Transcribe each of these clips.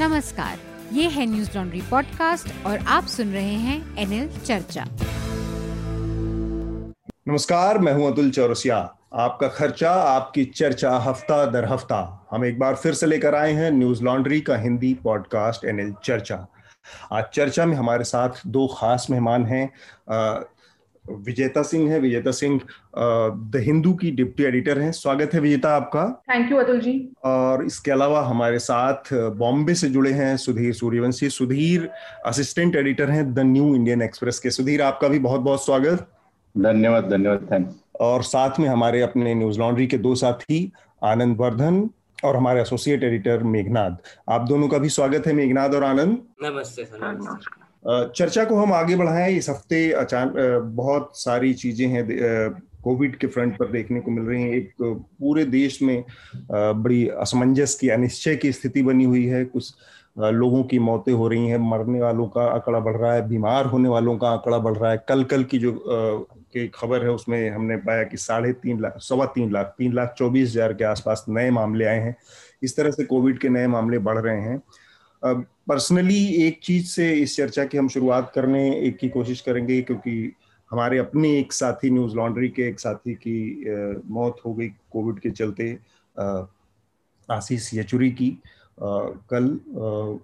नमस्कार, ये है न्यूज़ लॉन्ड्री पॉडकास्ट और आप सुन रहे हैं एनएल चर्चा। नमस्कार, मैं हूँ अतुल चौरसिया। आपका खर्चा, आपकी चर्चा हफ़्ता दर हफ़्ता। हम एक बार फिर से लेकर आए हैं न्यूज़ लॉन्ड्री का हिंदी पॉडकास्ट एनएल चर्चा। आज चर्चा में हमारे साथ दो खास मेहमान हैं विजेता सिंह है विजेता सिंह द हिंदू की डिप्टी एडिटर हैं। स्वागत है विजेता आपका। Thank you Atul ji. और इसके अलावा हमारे साथ बॉम्बे से जुड़े हैं सुधीर सूर्यवंशी। सुधीर असिस्टेंट एडिटर हैं द न्यू इंडियन एक्सप्रेस के। सुधीर आपका भी बहुत बहुत स्वागत। धन्यवाद धन्यवाद थैंक्स और साथ में हमारे अपने न्यूज़ लॉन्ड्री के दो साथी आनंद वर्धन और हमारे एसोसिएट एडिटर मेघनाद। आप दोनों का भी स्वागत है मेघनाद और आनंद। नमस्ते सर चर्चा को हम आगे बढ़ाएँ। इस हफ़्ते अचानक बहुत सारी चीज़ें हैं कोविड के फ्रंट पर देखने को मिल रही हैं। एक पूरे देश में बड़ी असमंजस की, अनिश्चय की स्थिति बनी हुई है। कुछ लोगों की मौतें हो रही हैं। मरने वालों का आंकड़ा बढ़ रहा है, बीमार होने वालों का आंकड़ा बढ़ रहा है। कल कल की जो की खबर है, उसमें हमने पाया कि साढ़े तीन लाख, सवा तीन लाख तीन लाख चौबीस हज़ार के आसपास नए मामले आए हैं। इस तरह से कोविड के नए मामले बढ़ रहे हैं। पर्सनली एक चीज़ से इस चर्चा की हम शुरुआत करने एक की कोशिश करेंगे, क्योंकि हमारे अपने एक साथी न्यूज़ लॉन्ड्री के एक साथी की मौत हो गई कोविड के चलते आशीष येचुरी की। कल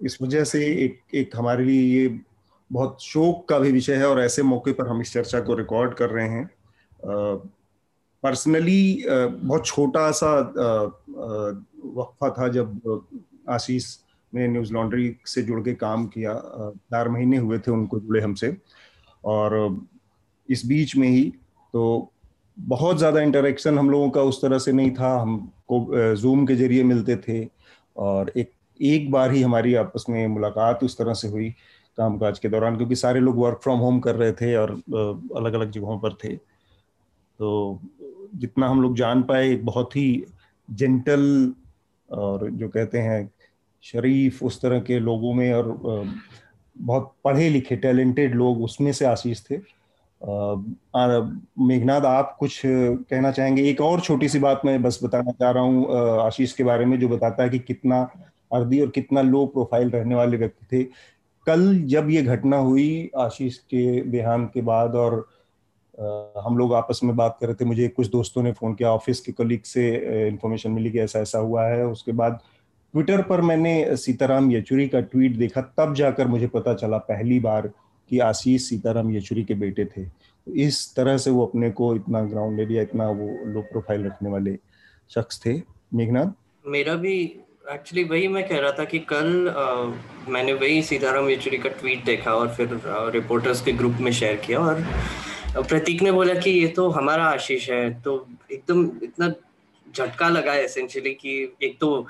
इस वजह से एक एक हमारे लिए ये बहुत शोक का भी विषय है और ऐसे मौके पर हम इस चर्चा को रिकॉर्ड कर रहे हैं। पर्सनली बहुत छोटा सा वक्फा था जब आशीष ने न्यूज़ लॉन्ड्री से जुड़ के काम किया। चार महीने हुए थे उनको जुड़े हमसे। और इस बीच में ही तो बहुत ज़्यादा इंटरेक्शन हम लोगों का उस तरह से नहीं था। हम को जूम के ज़रिए मिलते थे और एक एक बार ही हमारी आपस में मुलाकात उस तरह से हुई कामकाज के दौरान क्योंकि सारे लोग वर्क फ्रॉम होम कर रहे थे और अलग अलग जगहों पर थे। तो जितना हम लोग जान पाए, एक बहुत ही जेंटल और जो कहते हैं शरीफ उस तरह के लोगों में और बहुत पढ़े लिखे टैलेंटेड लोग उसमें से आशीष थे। मेघनाथ आप कुछ कहना चाहेंगे? एक और छोटी सी बात मैं बस बताना चाह रहा हूँ आशीष के बारे में, जो बताता है कि कितना अर्दी और कितना लो प्रोफ़ाइल रहने वाले व्यक्ति थे। कल जब ये घटना हुई आशीष के देहांत के बाद और हम लोग आपस में बात कर रहे थे, मुझे कुछ दोस्तों ने फ़ोन किया, ऑफ़िस के कलीग से इंफॉर्मेशन मिली कि ऐसा ऐसा हुआ है। उसके बाद ट्विटर पर मैंने सीताराम येचुरी का ट्वीट देखा तब जाकर मुझे पता चला पहली बार कि आशीष सीताराम येचुरी के बेटे थे। इस तरह से वो अपने को इतना ग्राउंडेड या इतना वो लो प्रोफ़ाइल रखने वाले शख्स थे। मेघनाथ मेरा भी एक्चुअली वही मैं कह रहा था कि कल आ, मैंने वही सीताराम येचुरी का ट्वीट देखा और फिर आ, रिपोर्टर्स के ग्रुप में शेयर किया और प्रतीक ने बोला कि ये तो हमारा आशीष है। तो एकदम इतना झटका लगा एसेंशियली कि एक तो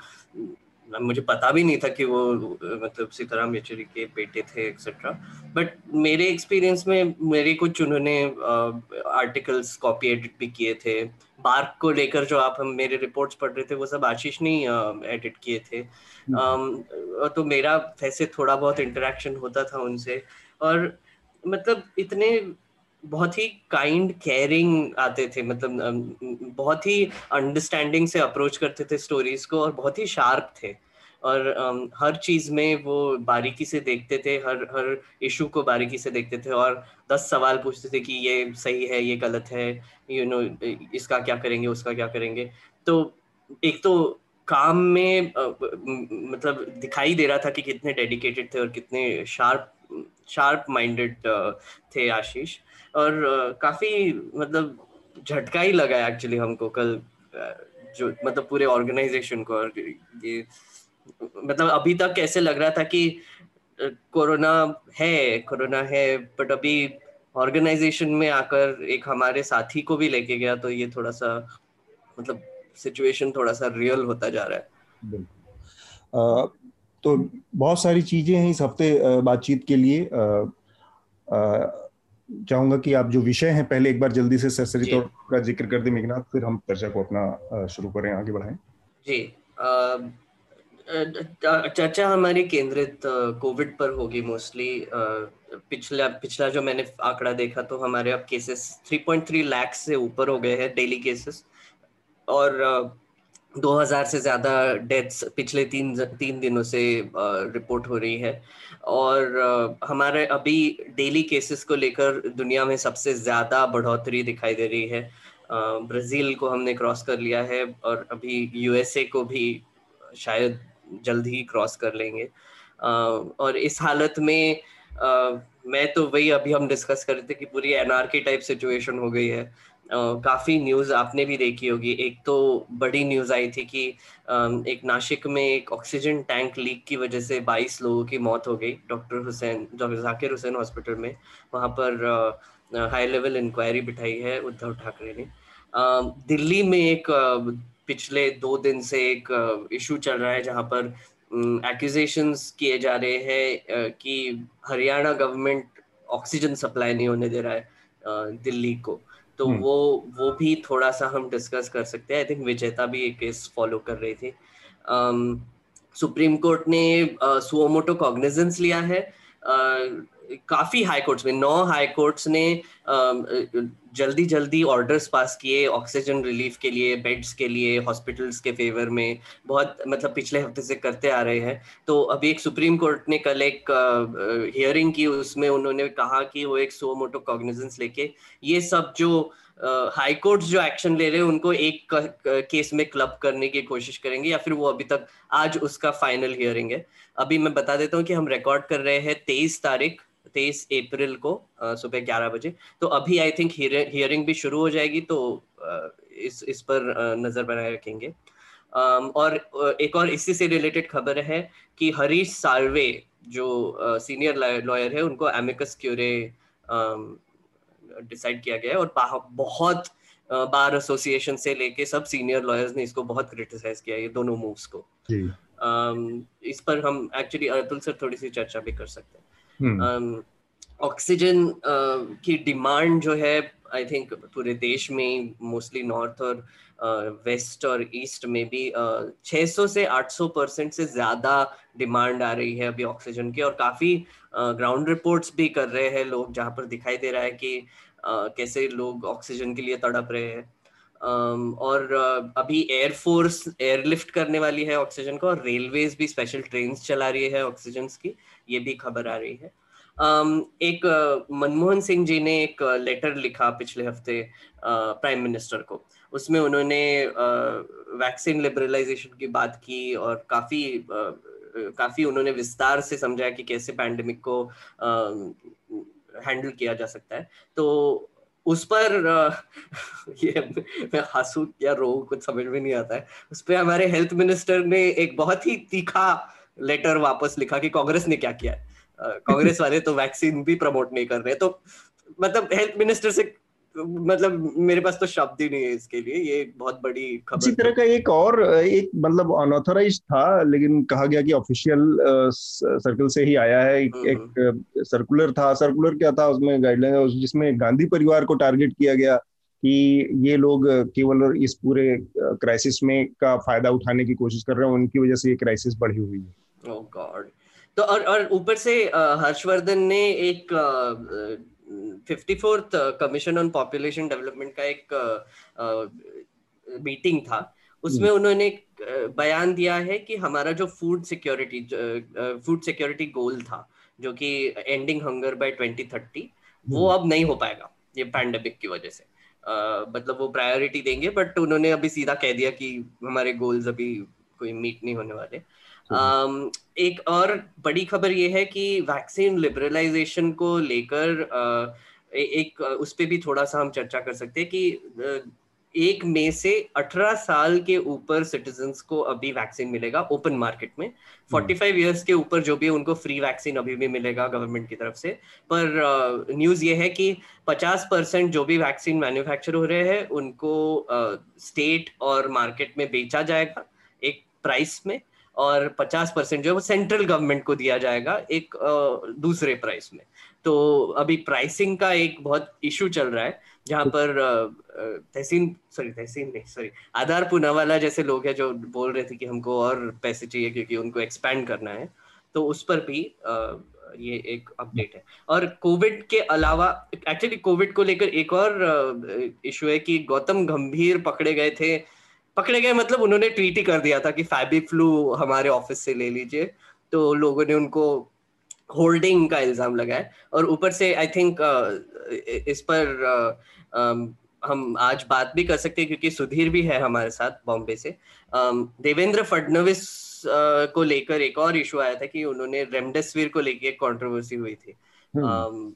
मुझे पता भी नहीं था कि वो मतलब सीताराम येचुरी के बेटे थे एक्सेट्रा बट मेरे एक्सपीरियंस में मेरे कुछ उन्होंने आर्टिकल्स कॉपी एडिट भी किए थे। बार्क को लेकर जो आप हम मेरे रिपोर्ट्स पढ़ रहे थे वो सब आशीष ने एडिट किए थे। हम्म। तो मेरा वैसे थोड़ा बहुत इंटरेक्शन होता था उनसे। और मतलब इतने बहुत ही काइंड केयरिंग आते थे मतलब बहुत ही अंडरस्टैंडिंग से अप्रोच करते थे स्टोरीज को और बहुत ही शार्प थे। और um, हर चीज़ में वो बारीकी से देखते थे हर हर इशू को बारीकी से देखते थे और दस सवाल पूछते थे कि ये सही है ये गलत है यू you नो know, इसका क्या करेंगे उसका क्या करेंगे। तो एक तो काम में uh, मतलब दिखाई दे रहा था कि कितने डेडिकेटेड थे और कितने शार्प शार्प माइंडेड थे आशीष। और काफ़ी मतलब झटका ही लगा एक्चुअली हमको कल जो मतलब पूरे ऑर्गेनाइजेशन को और ये मतलब अभी तक कैसे लग रहा था कि कोरोना है कोरोना है बट अभी ऑर्गेनाइजेशन में आकर एक हमारे साथी को भी लेके गया तो ये थोड़ा सा मतलब सिचुएशन थोड़ा सा रियल होता जा रहा है। आ, तो बहुत सारी चीज़ें हैं इस हफ़्ते बातचीत के लिए। चाहूँगा कि आप जो विषय हैं पहले एक बार जल्दी से सरसरी तौर का ज़िक्र कर दें मेघनाथ फिर हम चर्चा को अपना शुरू करें आगे बढ़ाएँ। जी चर्चा हमारी केंद्रित कोविड पर होगी मोस्टली पिछला पिछला जो मैंने आंकड़ा देखा तो हमारे अब केसेस 3.3 लाख से ऊपर हो गए हैं डेली केसेस और 2000 से ज़्यादा डेथ्स पिछले तीन तीन दिनों से रिपोर्ट हो रही है। और हमारे अभी डेली केसेस को लेकर दुनिया में सबसे ज़्यादा बढ़ोतरी दिखाई दे रही है। ब्राज़ील को हमने क्रॉस कर लिया है और अभी यूएसए को भी शायद जल्द ही क्रॉस कर लेंगे। और इस हालत में मैं तो वही अभी हम डिस्कस कर रहे थे कि पूरी एनआरकी टाइप सिचुएशन हो गई है। काफ़ी न्यूज़ आपने भी देखी होगी। एक तो बड़ी न्यूज़ आई थी कि एक नासिक में एक ऑक्सीजन टैंक लीक की वजह से 22 लोगों की मौत हो गई doctor Hussain doctor Zakir Hussain hospital में। वहाँ पर हाई लेवल इंक्वायरी बिठाई है उद्धव ठाकरे ने। दिल्ली में एक पिछले दो दिन से एक इशू चल रहा है जहाँ पर एक्यूजेशंस किए जा रहे हैं कि हरियाणा गवर्नमेंट ऑक्सीजन सप्लाई नहीं होने दे रहा है दिल्ली को। तो हम्म। वो वो भी थोड़ा सा हम डिस्कस कर सकते हैं। आई थिंक विजेता भी एक केस फॉलो कर रही थी। सुप्रीम कोर्ट ने सुओमोटो कॉग्निजेंस लिया है। काफ़ी हाई कोर्ट्स में नौ हाई कोर्ट्स ने जल्दी जल्दी ऑर्डर्स पास किए ऑक्सीजन रिलीफ के लिए बेड्स के लिए हॉस्पिटल्स के फेवर में, बहुत मतलब पिछले हफ़्ते से करते आ रहे हैं। तो अभी एक सुप्रीम कोर्ट ने कल एक हियरिंग की, उसमें उन्होंने कहा कि वो एक सो मोटो कॉग्निजेंस लेके, ये सब जो हाई कोर्ट जो एक्शन ले रहे हैं, उनको एक केस में क्लब करने की कोशिश करेंगे, या फिर वो अभी तक, आज उसका फाइनल हियरिंग है। अभी मैं बता देता हूँ कि हम रिकॉर्ड कर रहे हैं तेईस तारीख तेईस अप्रैल को सुबह ग्यारह बजे। तो अभी आई थिंक हियरिंग भी शुरू हो जाएगी तो इस इस पर नज़र बनाए रखेंगे। और एक और इसी से रिलेटेड खबर है कि हरीश सालवे जो सीनियर लॉयर है उनको एमिकस क्यूरे डिसाइड किया गया है और बहुत बार एसोसिएशन से लेके सब सीनियर लॉयर्स ने इसको बहुत क्रिटिसाइज किया ये दोनों मूव्स को। जी. इस पर हम एक्चुअली अतुल सर थोड़ी सी चर्चा भी कर सकते हैं। ऑक्सीजन हम्म। um, uh, की डिमांड जो है आई थिंक पूरे देश में मोस्टली नॉर्थ और वेस्ट uh, और ईस्ट में भी uh, 600 से 800 परसेंट से ज़्यादा डिमांड आ रही है अभी ऑक्सीजन की और काफ़ी ग्राउंड uh, रिपोर्ट्स भी कर रहे हैं लोग जहाँ पर दिखाई दे रहा है कि uh, कैसे लोग ऑक्सीजन के लिए तड़प रहे हैं और uh, अभी एयरफोर्स एयरलिफ्ट करने वाली है ऑक्सीजन को और रेलवेज भी स्पेशल ट्रेन चला रही है ऑक्सीजन की ये भी खबर आ रही है। Um, एक uh, मनमोहन सिंह जी ने एक लेटर uh, लिखा पिछले हफ़्ते प्राइम मिनिस्टर को। उसमें उन्होंने वैक्सीन लिबरलाइजेशन की बात की और काफ़ी काफ़ी उन्होंने विस्तार से समझाया कि कैसे पैंडमिक को हैंडल किया जा सकता है। तो उस पर ये मैं हंसू या रो कुछ समझ में नहीं आता है। उस पर हमारे हेल्थ मिनिस्टर ने एक बहुत ही तीखा लेटर वापस लिखा कि कांग्रेस ने क्या किया कांग्रेस वाले तो वैक्सीन भी प्रमोट नहीं कर रहे। तो मतलब हेल्थ मिनिस्टर से मतलब मेरे पास तो शब्द ही नहीं है इसके लिए ये बहुत बड़ी खबर इसी तरह का एक और एक मतलब अनऑथराइज था लेकिन कहा गया कि ऑफिशियल सर्कल से ही आया है। एक, एक सर्कुलर हम्म, हम्म। था। सर्कुलर क्या था? उसमें गाइडलाइन जिसमें गांधी परिवार को टारगेट किया गया कि ये लोग केवल इस पूरे क्राइसिस में का फ़ायदा उठाने की कोशिश कर रहे हैं उनकी वजह से ये क्राइसिस बढ़ी हुई है। Oh God. तो और और ऊपर से हर्षवर्धन ने एक fifty fourth commission on population development का एक मीटिंग था उसमें हम्म। उन्होंने बयान दिया है कि हमारा जो food security food security goal था जो कि एंडिंग हंगर बाय 2030 वो हम्म। अब नहीं हो पाएगा ये पैंडेमिक की वजह से uh, मतलब वो प्रायोरिटी देंगे बट उन्होंने अभी सीधा कह दिया कि हमारे गोल्स अभी कोई मीट नहीं होने वाले Um, एक और बड़ी खबर ये है कि वैक्सीन लिबरलाइजेशन को लेकर uh, एक उस पर भी थोड़ा सा हम चर्चा कर सकते हैं कि एक मई से 18 साल के ऊपर सिटीजन्स को अभी वैक्सीन मिलेगा ओपन मार्केट में। 45 हम्म। इयर्स के ऊपर जो भी उनको फ्री वैक्सीन अभी भी मिलेगा गवर्नमेंट की तरफ़ से। पर न्यूज़ ये है कि 50 परसेंट जो भी वैक्सीन मैन्युफैक्चर हो रहे हैं उनको स्टेट और मार्केट में बेचा जाएगा एक प्राइस में और 50 परसेंट जो है वो सेंट्रल गवर्नमेंट को दिया जाएगा एक दूसरे प्राइस में। तो अभी प्राइसिंग का एक बहुत इशू चल रहा है जहाँ पर तहसीन सॉरी तहसीन नहीं सॉरी आधार पुनावाला जैसे लोग हैं जो बोल रहे थे कि हमको और पैसे चाहिए क्योंकि उनको एक्सपैंड करना है तो उस पर भी ये एक अपडेट है। और कोविड के अलावा एक्चुअली कोविड को लेकर एक और इशू है कि गौतम गंभीर पकड़े गए थे। पकड़े गए मतलब उन्होंने ट्वीट ही कर दिया था कि फैबी फ्लू हमारे ऑफ़िस से ले लीजिए। तो लोगों ने उनको होल्डिंग का इल्ज़ाम लगाया और ऊपर से आई थिंक uh, इस पर uh, um, हम आज बात भी कर सकते हैं क्योंकि सुधीर भी है हमारे साथ बॉम्बे से। um, देवेंद्र फडणवीस को लेकर एक और इशू आया था कि उन्होंने रेमडेसिविर को लेकर एक कंट्रोवर्सी हुई थी। हम्म।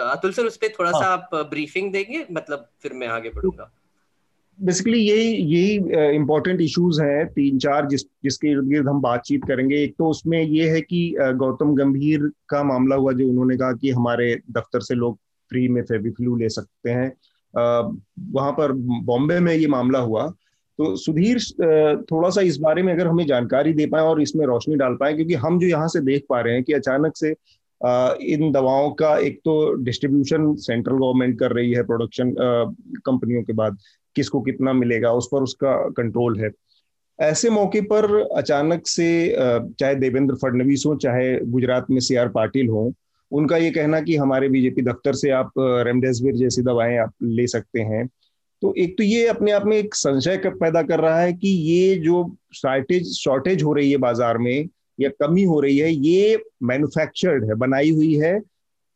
अतुल सर उस पर थोड़ा हाँ. सा आप ब्रीफिंग देंगे? मतलब फिर मैं आगे बढ़ूँगा। बेसिकली यही यही इम्पोर्टेंट इश्यूज़ हैं तीन चार जिस, जिसके इर्द गिर्द हम बातचीत करेंगे। एक तो उसमें ये है कि गौतम गंभीर का मामला हुआ जो उन्होंने कहा कि हमारे दफ्तर से लोग फ्री में फेविफ्लू ले सकते हैं। वहाँ पर बॉम्बे में ये मामला हुआ। तो सुधीर थोड़ा सा इस बारे में अगर हमें जानकारी दे पाए और इसमें रोशनी डाल पाए, क्योंकि हम जो यहाँ से देख पा रहे हैं कि अचानक से इन दवाओं का एक तो डिस्ट्रीब्यूशन सेंट्रल गवर्नमेंट कर रही है प्रोडक्शन कंपनियों के बाद। किसको कितना मिलेगा, उस पर उसका कंट्रोल है। ऐसे मौके पर अचानक से चाहे देवेंद्र फडणवीस हो, चाहे गुजरात में सी आर पाटिल हो, उनका ये कहना कि हमारे बीजेपी दफ्तर से आप रेमडेसिविर जैसी दवाएँ आप ले सकते हैं। तो एक तो ये अपने आप में एक संशय पैदा कर रहा है कि ये जो शॉर्टेज शॉर्टेज हो रही है बाज़ार में, या कमी हो रही है, ये मैन्युफैक्चर्ड है, बनाई हुई है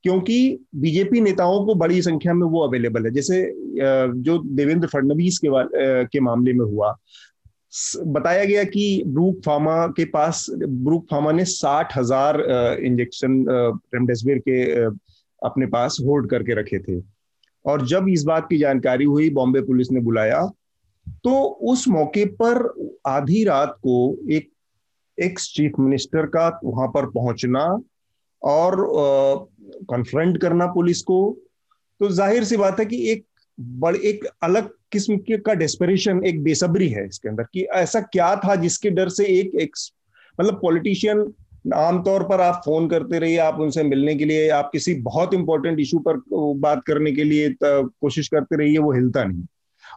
क्योंकि बीजेपी नेताओं को बड़ी संख्या में वो अवेलेबल है। जैसे जो देवेंद्र फडणवीस के के मामले में हुआ बताया गया कि ब्रूक फार्मा के पास ब्रूक फार्मा ने साठ हज़ार इंजेक्शन रेमडेसिविर के अपने पास होल्ड करके रखे थे। और जब इस बात की जानकारी हुई, बॉम्बे पुलिस ने बुलाया तो उस मौके पर आधी रात को एक एक्स चीफ मिनिस्टर का वहाँ पर पहुँचना और कॉन्फ्रंट करना पुलिस को तो ज़ाहिर सी बात है कि एक बड़, एक अलग किस्म के का डेस्परेशन एक बेसब्री है इसके अंदर कि ऐसा क्या था जिसके डर से एक एक मतलब पॉलिटिशियन आमतौर पर आप फ़ोन करते रहिए, आप उनसे मिलने के लिए, आप किसी बहुत इंपॉर्टेंट इशू पर बात करने के लिए कोशिश करते रहिए, वो हिलता नहीं।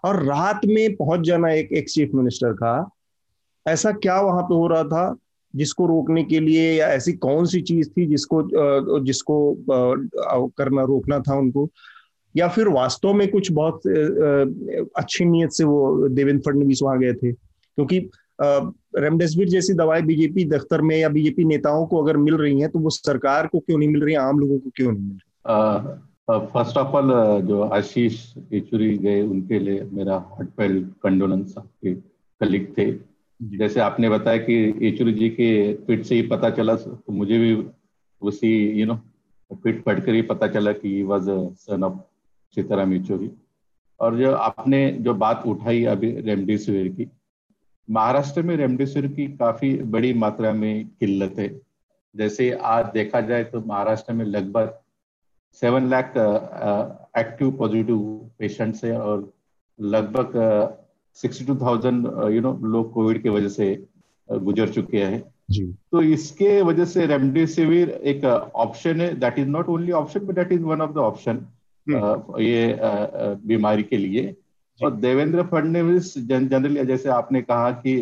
और रात में पहुँच जाना एक एक्स चीफ मिनिस्टर का, ऐसा क्या वहाँ पे हो रहा था? जिसको रोकने के लिए या ऐसी कौन सी चीज़ थी जिसको जिसको करना, रोकना था उनको? या फिर वास्तव में कुछ बहुत अच्छी नीयत से वो देवेंद्र फडणवीस वहाँ गए थे? क्योंकि रेमडेसिविर जैसी दवाएँ बीजेपी दफ्तर में या बीजेपी नेताओं को अगर मिल रही हैं तो वो सरकार को क्यों नहीं मिल रही आम लोगों को क्यों नहीं मिल रही? फ़र्स्ट ऑफ़ ऑल जो आशीष येचुरी गए, उनके लिए मेरा हटपेल कंडोलेंस आपके कलिक थे। जैसे आपने बताया कि येचुरी जी के ट्वीट से ही पता चला तो मुझे भी उसी यू नो ट्वीट पढ़कर ही पता चला कि was son of Sitaram Yechury और जो आपने जो बात उठाई अभी रेमडेसिविर की, महाराष्ट्र में रेमडेसिविर की काफ़ी बड़ी मात्रा में किल्लत है। जैसे आज देखा जाए तो महाराष्ट्र में लगभग seven lakh active positive patients है और लगभग sixty two thousand you know लोग कोविड की वजह से uh, गुजर चुके हैं। जी। तो इसके वजह से रेमडेसिविर एक ऑप्शन uh, है। That is not only option but that is one of the option ये uh, बीमारी के लिए। और देवेंद्र फडणवीस जनरली जैसे आपने कहा कि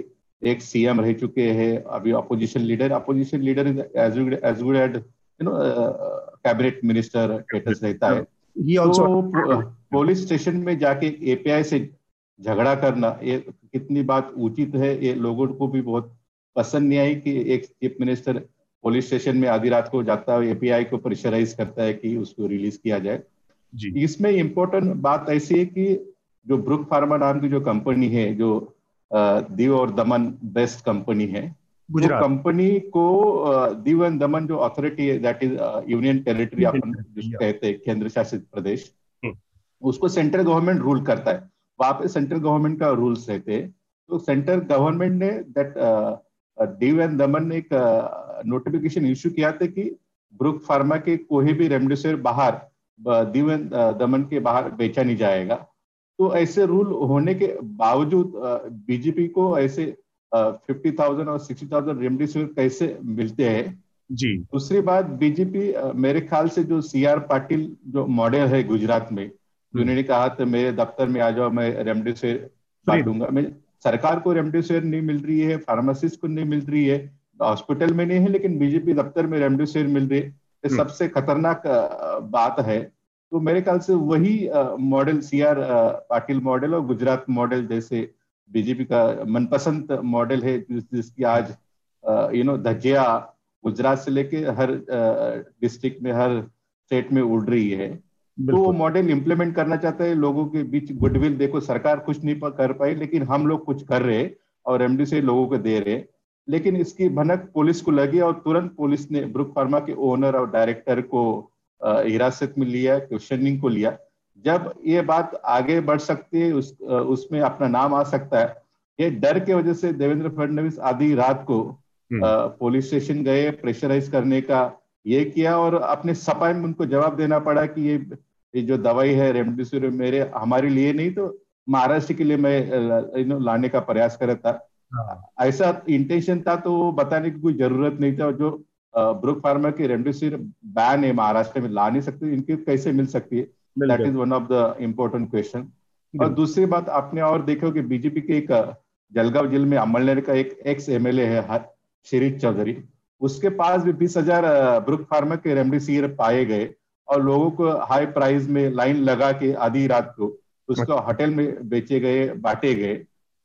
एक सीएम रह चुके हैं अभी opposition leader opposition leader is as good as you know cabinet minister status रहता है। तो पुलिस स्टेशन में जाके एपीआई से झगड़ा करना ये कितनी बात उचित है ये लोगों को भी बहुत पसंद नहीं आई कि एक चीफ मिनिस्टर पुलिस स्टेशन में आधी रात को जाता है एपीआई को प्रेशराइज करता है कि उसको रिलीज़ किया जाए। इसमें इम्पोर्टेंट बात ऐसी है कि जो ब्रुक फार्मा नाम की जो कंपनी है जो दीव और दमन बेस्ट कंपनी है वो कंपनी को दीव एंड दमन जो अथॉरिटी है दैट इज़ यूनियन टेरिटरी अपन कहते हैं केंद्र शासित प्रदेश हम्म। उसको सेंट्रल गवर्नमेंट रूल करता है। वहाँ पे सेंट्रल गवर्नमेंट का रूल्स रहते तो। सेंट्रल गवर्नमेंट ने दैट दीव एंड दमन ने एक नोटिफिकेशन इश्यू किया था कि ब्रुक फार्मा के कोई भी रेमडेसिविर बाहर दीव एंड दमन के बाहर बेचा नहीं जाएगा। तो ऐसे रूल होने के बावजूद बीजेपी को ऐसे फिफ्टी थाउज़ेंड और सिक्सटी थाउज़ेंड रेमडेसिविर कैसे मिलते हैं? जी। दूसरी बात बीजेपी मेरे ख्याल से जो सी आर पाटिल जो मॉडल है गुजरात में। उन्होंने कहा था मेरे दफ्तर में आ जाओ मैं रेमडेसिविर बांटूँगा मैं सरकार को रेमडेसिविर नहीं मिल रही है फार्मासिस्ट को नहीं मिल रही है हॉस्पिटल में नहीं है लेकिन बीजेपी दफ्तर में रेमडेसिविर मिल रही है। हम्म। सबसे खतरनाक बात है। तो मेरे ख्याल से वही model C R Patil model और गुजरात मॉडल जैसे बीजेपी का मनपसंद मॉडल है जिस, जिसकी आज यू नो धजिया गुजरात से लेके हर डिस्ट्रिक्ट में हर स्टेट में उड़ रही है। तो वो मॉडल इम्प्लीमेंट करना चाहता है लोगों के बीच गुडविल देखो सरकार कुछ नहीं कर पाई लेकिन हम लोग कुछ कर रहे और एमडी से लोगों को दे रहे लेकिन इसकी भनक पुलिस को लगी और तुरंत पुलिस ने ब्रुक फार्मा के ओनर और डायरेक्टर को हिरासत में लिया क्वेश्चनिंग को लिया। जब ये बात आगे बढ़ सकती है उस उसमें अपना नाम आ सकता है। ये डर के वजह से देवेंद्र फडणवीस आधी रात को हम्म। पुलिस स्टेशन गए प्रेशराइज करने का ये किया और अपने सफ़ाई में उनको जवाब देना पड़ा कि ये ये जो दवाई है रेमडेसिविर मेरे हमारे लिए नहीं तो महाराष्ट्र के लिए मैं लाने का प्रयास कर रहा था। हाँ। ऐसा इंटेंशन था तो बताने की कोई ज़रूरत नहीं था जो ब्रुक फार्मा की रेमडेसिविर बैन है महाराष्ट्र में ला नहीं सकते इनकी कैसे मिल सकती है? That is one of the important question और दूसरी बात आपने और देखो कि बीजेपी के एक जलगांव ज़िले में अमलनेर का एक एक्स एमएलए है शिरीष चौधरी। उसके पास भी बीस हज़ार ब्रुक फार्मा के रेमडेसिविर पाए गए और लोगों को हाई प्राइस में लाइन लगा के आधी रात को उसको होटल में बेचे गए बांटे गए।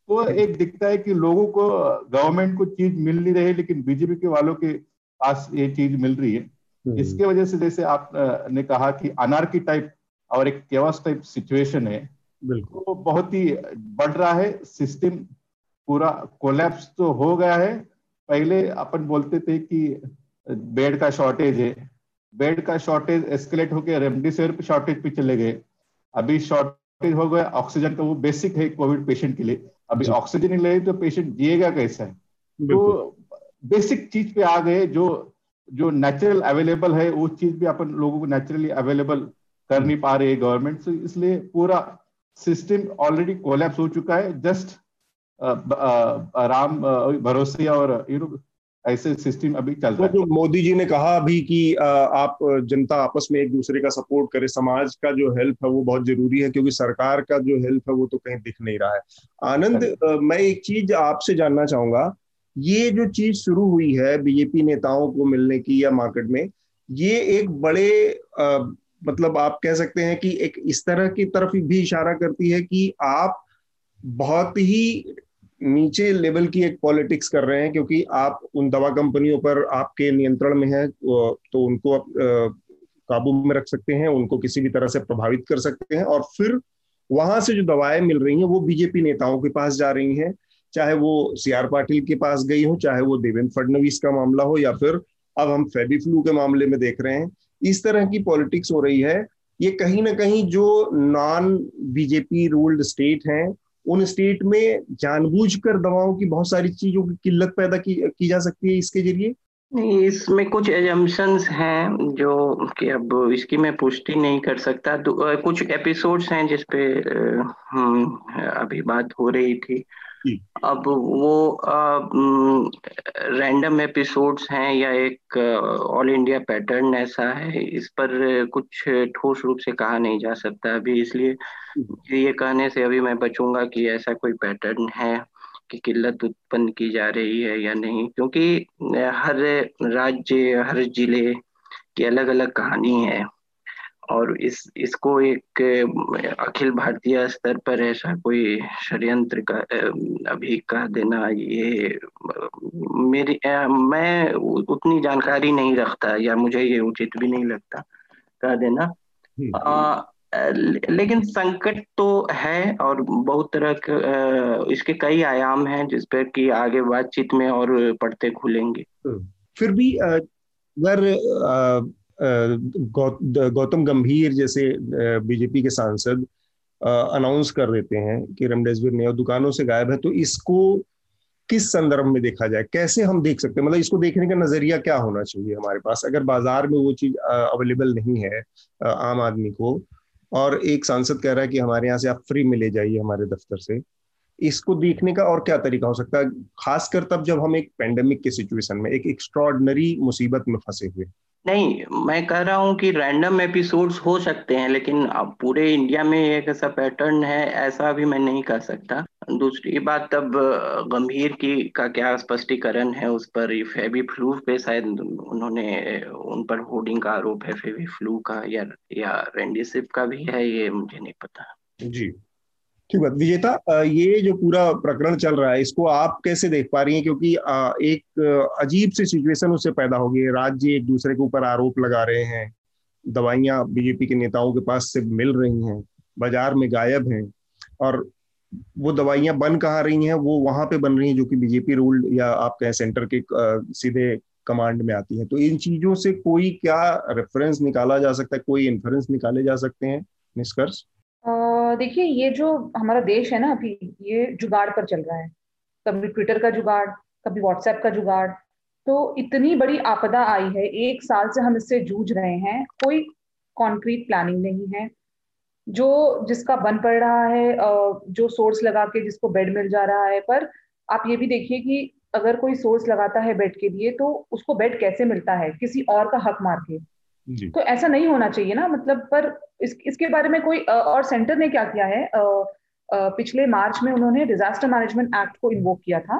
तो एक दिखता है कि लोगों को गवर्नमेंट को चीज़ मिल नहीं रही लेकिन बीजेपी के वालों के पास ये चीज़ मिल रही है। हम्म। इसके वजह से जैसे आप ने कहा कि अनार्की टाइप और एक केवस टाइप सिचुएशन है बिल्कुल। तो बहुत ही बढ़ रहा है। सिस्टम पूरा कोलैप्स तो हो गया है पहले अपन बोलते थे कि बेड का शॉर्टेज है। बेड का शॉर्टेज एस्केलेट होकर रेमडेसिविर शॉर्टेज पे चले गए। अभी शॉर्टेज हो गया ऑक्सीजन का वो बेसिक है कोविड पेशेंट के लिए। अभी ऑक्सीजन नहीं ले तो पेशेंट जिएगा कैसा? है तो बेसिक चीज़ पे आ गए जो जो नेचुरल अवेलेबल है वो चीज़ भी अपन लोगों को नेचुरली अवेलेबल कर नहीं पा रही गवर्नमेंट से। इसलिए पूरा सिस्टम ऑलरेडी कोलैप्स हो चुका है। जस्ट राम भरोसे और यू नो ऐसे सिस्टम अभी चल रहा है। जो मोदी जी ने कहा अभी कि आप जनता आपस में एक दूसरे का सपोर्ट करे समाज का जो हेल्प है वो बहुत ज़रूरी है क्योंकि सरकार का जो हेल्प है वो तो कहीं दिख नहीं रहा है। आनंद मैं एक चीज़ आपसे जानना चाहूँगा ये जो चीज़ शुरू हुई है बीजेपी नेताओं को मिलने की या मार्केट में ये एक बड़े आ, मतलब आप कह सकते हैं कि एक इस तरह की तरफ़ भी इशारा करती है कि आप बहुत ही नीचे लेवल की एक पॉलिटिक्स कर रहे हैं, क्योंकि आप उन दवा कंपनियों पर आपके नियंत्रण में है तो उनको आप काबू में रख सकते हैं, उनको किसी भी तरह से प्रभावित कर सकते हैं। और फिर वहाँ से जो दवाएँ मिल रही हैं, वो बीजेपी नेताओं के पास जा रही हैं, चाहे वो सी आर पाटिल के पास गई हो, चाहे वो देवेंद्र फडणवीस का मामला हो, या फिर अब हम फेबी फ्लू के मामले में देख रहे हैं। इस तरह की पॉलिटिक्स हो रही है, ये कहीं ना कहीं जो नॉन बीजेपी रूल्ड स्टेट हैं उन स्टेट में जानबूझकर दवाओं की बहुत सारी चीज़ों की किल्लत पैदा की, की जा सकती है इसके ज़रिए? इसमें कुछ एजम्पन्स हैं जो कि अब इसकी मैं पुष्टि नहीं कर सकता। कुछ एपिसोड्स हैं जिसपे अभी बात हो रही थी। अब वो रैंडम एपिसोड्स हैं या एक ऑल इंडिया पैटर्न ऐसा है इस पर कुछ ठोस रूप से कहा नहीं जा सकता अभी इसलिए ये कहने से अभी मैं बचूँगा कि ऐसा कोई पैटर्न है कि किल्लत उत्पन्न की जा रही है या नहीं क्योंकि हर राज्य हर ज़िले की अलग अलग कहानी है। और इस इसको एक अखिल भारतीय स्तर पर ऐसा कोई षड्यंत्र का अभी कह देना ये मेरी मैं उतनी जानकारी नहीं रखता या मुझे ये उचित भी नहीं लगता कह देना। हम्म, आ, लेकिन संकट तो है और बहुत तरह के इसके कई आयाम हैं जिस पर कि आगे बातचीत में और पढ़ते खुलेंगे। हम्म, फिर भी अगर गौतम गंभीर जैसे बीजेपी के सांसद अनाउंस कर देते हैं कि रेमडेसिविर नहीं और दुकानों से गायब है तो इसको किस संदर्भ में देखा जाए? कैसे हम देख सकते हैं? मतलब इसको देखने का नज़रिया क्या होना चाहिए हमारे पास? अगर बाज़ार में वो चीज़ अवेलेबल नहीं है आम आदमी को, और एक सांसद कह रहा है कि हमारे यहाँ से आप फ्री में ले जाइए हमारे दफ्तर से इसको देखने का और क्या तरीका हो सकता है? खासकर तब जब हम एक पेंडेमिक के सिचुएशन में एक एक्स्ट्रॉर्डनरी मुसीबत में फंसे हुए। नहीं मैं कह रहा हूँ कि रैंडम एपिसोड्स हो सकते हैं लेकिन अब पूरे इंडिया में एक ऐसा पैटर्न है ऐसा भी मैं नहीं कर सकता। दूसरी बात तब गंभीर की का क्या स्पष्टीकरण है उस पर? फेबी फ्लू पे शायद उन्होंने उन पर होर्डिंग का आरोप है फेबी फ्लू का या या रेंडिसिप का भी है ये मुझे नहीं पता। जी। ठीक बात। विजेता ये जो पूरा प्रकरण चल रहा है, इसको आप कैसे देख पा रही हैं? क्योंकि एक अजीब सी सिचुएशन उससे पैदा हो गई है राज्य एक दूसरे के ऊपर आरोप लगा रहे हैं। दवाइयाँ बीजेपी के नेताओं के पास से मिल रही हैं, बाज़ार में गायब हैं। और वो दवाइयाँ बन कहाँ रही हैं? वो वहाँ पे बन रही हैं, जो कि बीजेपी रूल्ड या आप कहें सेंटर के सीधे कमांड में आती है। तो इन चीज़ों से कोई क्या रेफरेंस निकाला जा सकता है? कोई इन्फ्लुएंस निकाले जा सकते हैं? निष्कर्ष? देखिए, ये जो हमारा देश है ना अभी, ये जुगाड़ पर चल रहा है। कभी ट्विटर का जुगाड़, कभी व्हाट्सएप का जुगाड़। तो इतनी बड़ी आपदा आई है, एक साल से हम इससे जूझ रहे हैं। कोई कॉन्क्रीट प्लानिंग नहीं है। जो जिसका बन पड़ रहा है जो सोर्स लगा के जिसको बेड मिल जा रहा है, पर आप ये भी देखिए कि अगर कोई सोर्स लगाता है बेड के लिए तो उसको बेड कैसे मिलता है? किसी और का हक मार के। तो ऐसा नहीं होना चाहिए ना मतलब पर इस, इसके बारे में कोई और सेंटर ने क्या किया है? पिछले मार्च में उन्होंने डिजास्टर मैनेजमेंट एक्ट को इन्वोक किया था।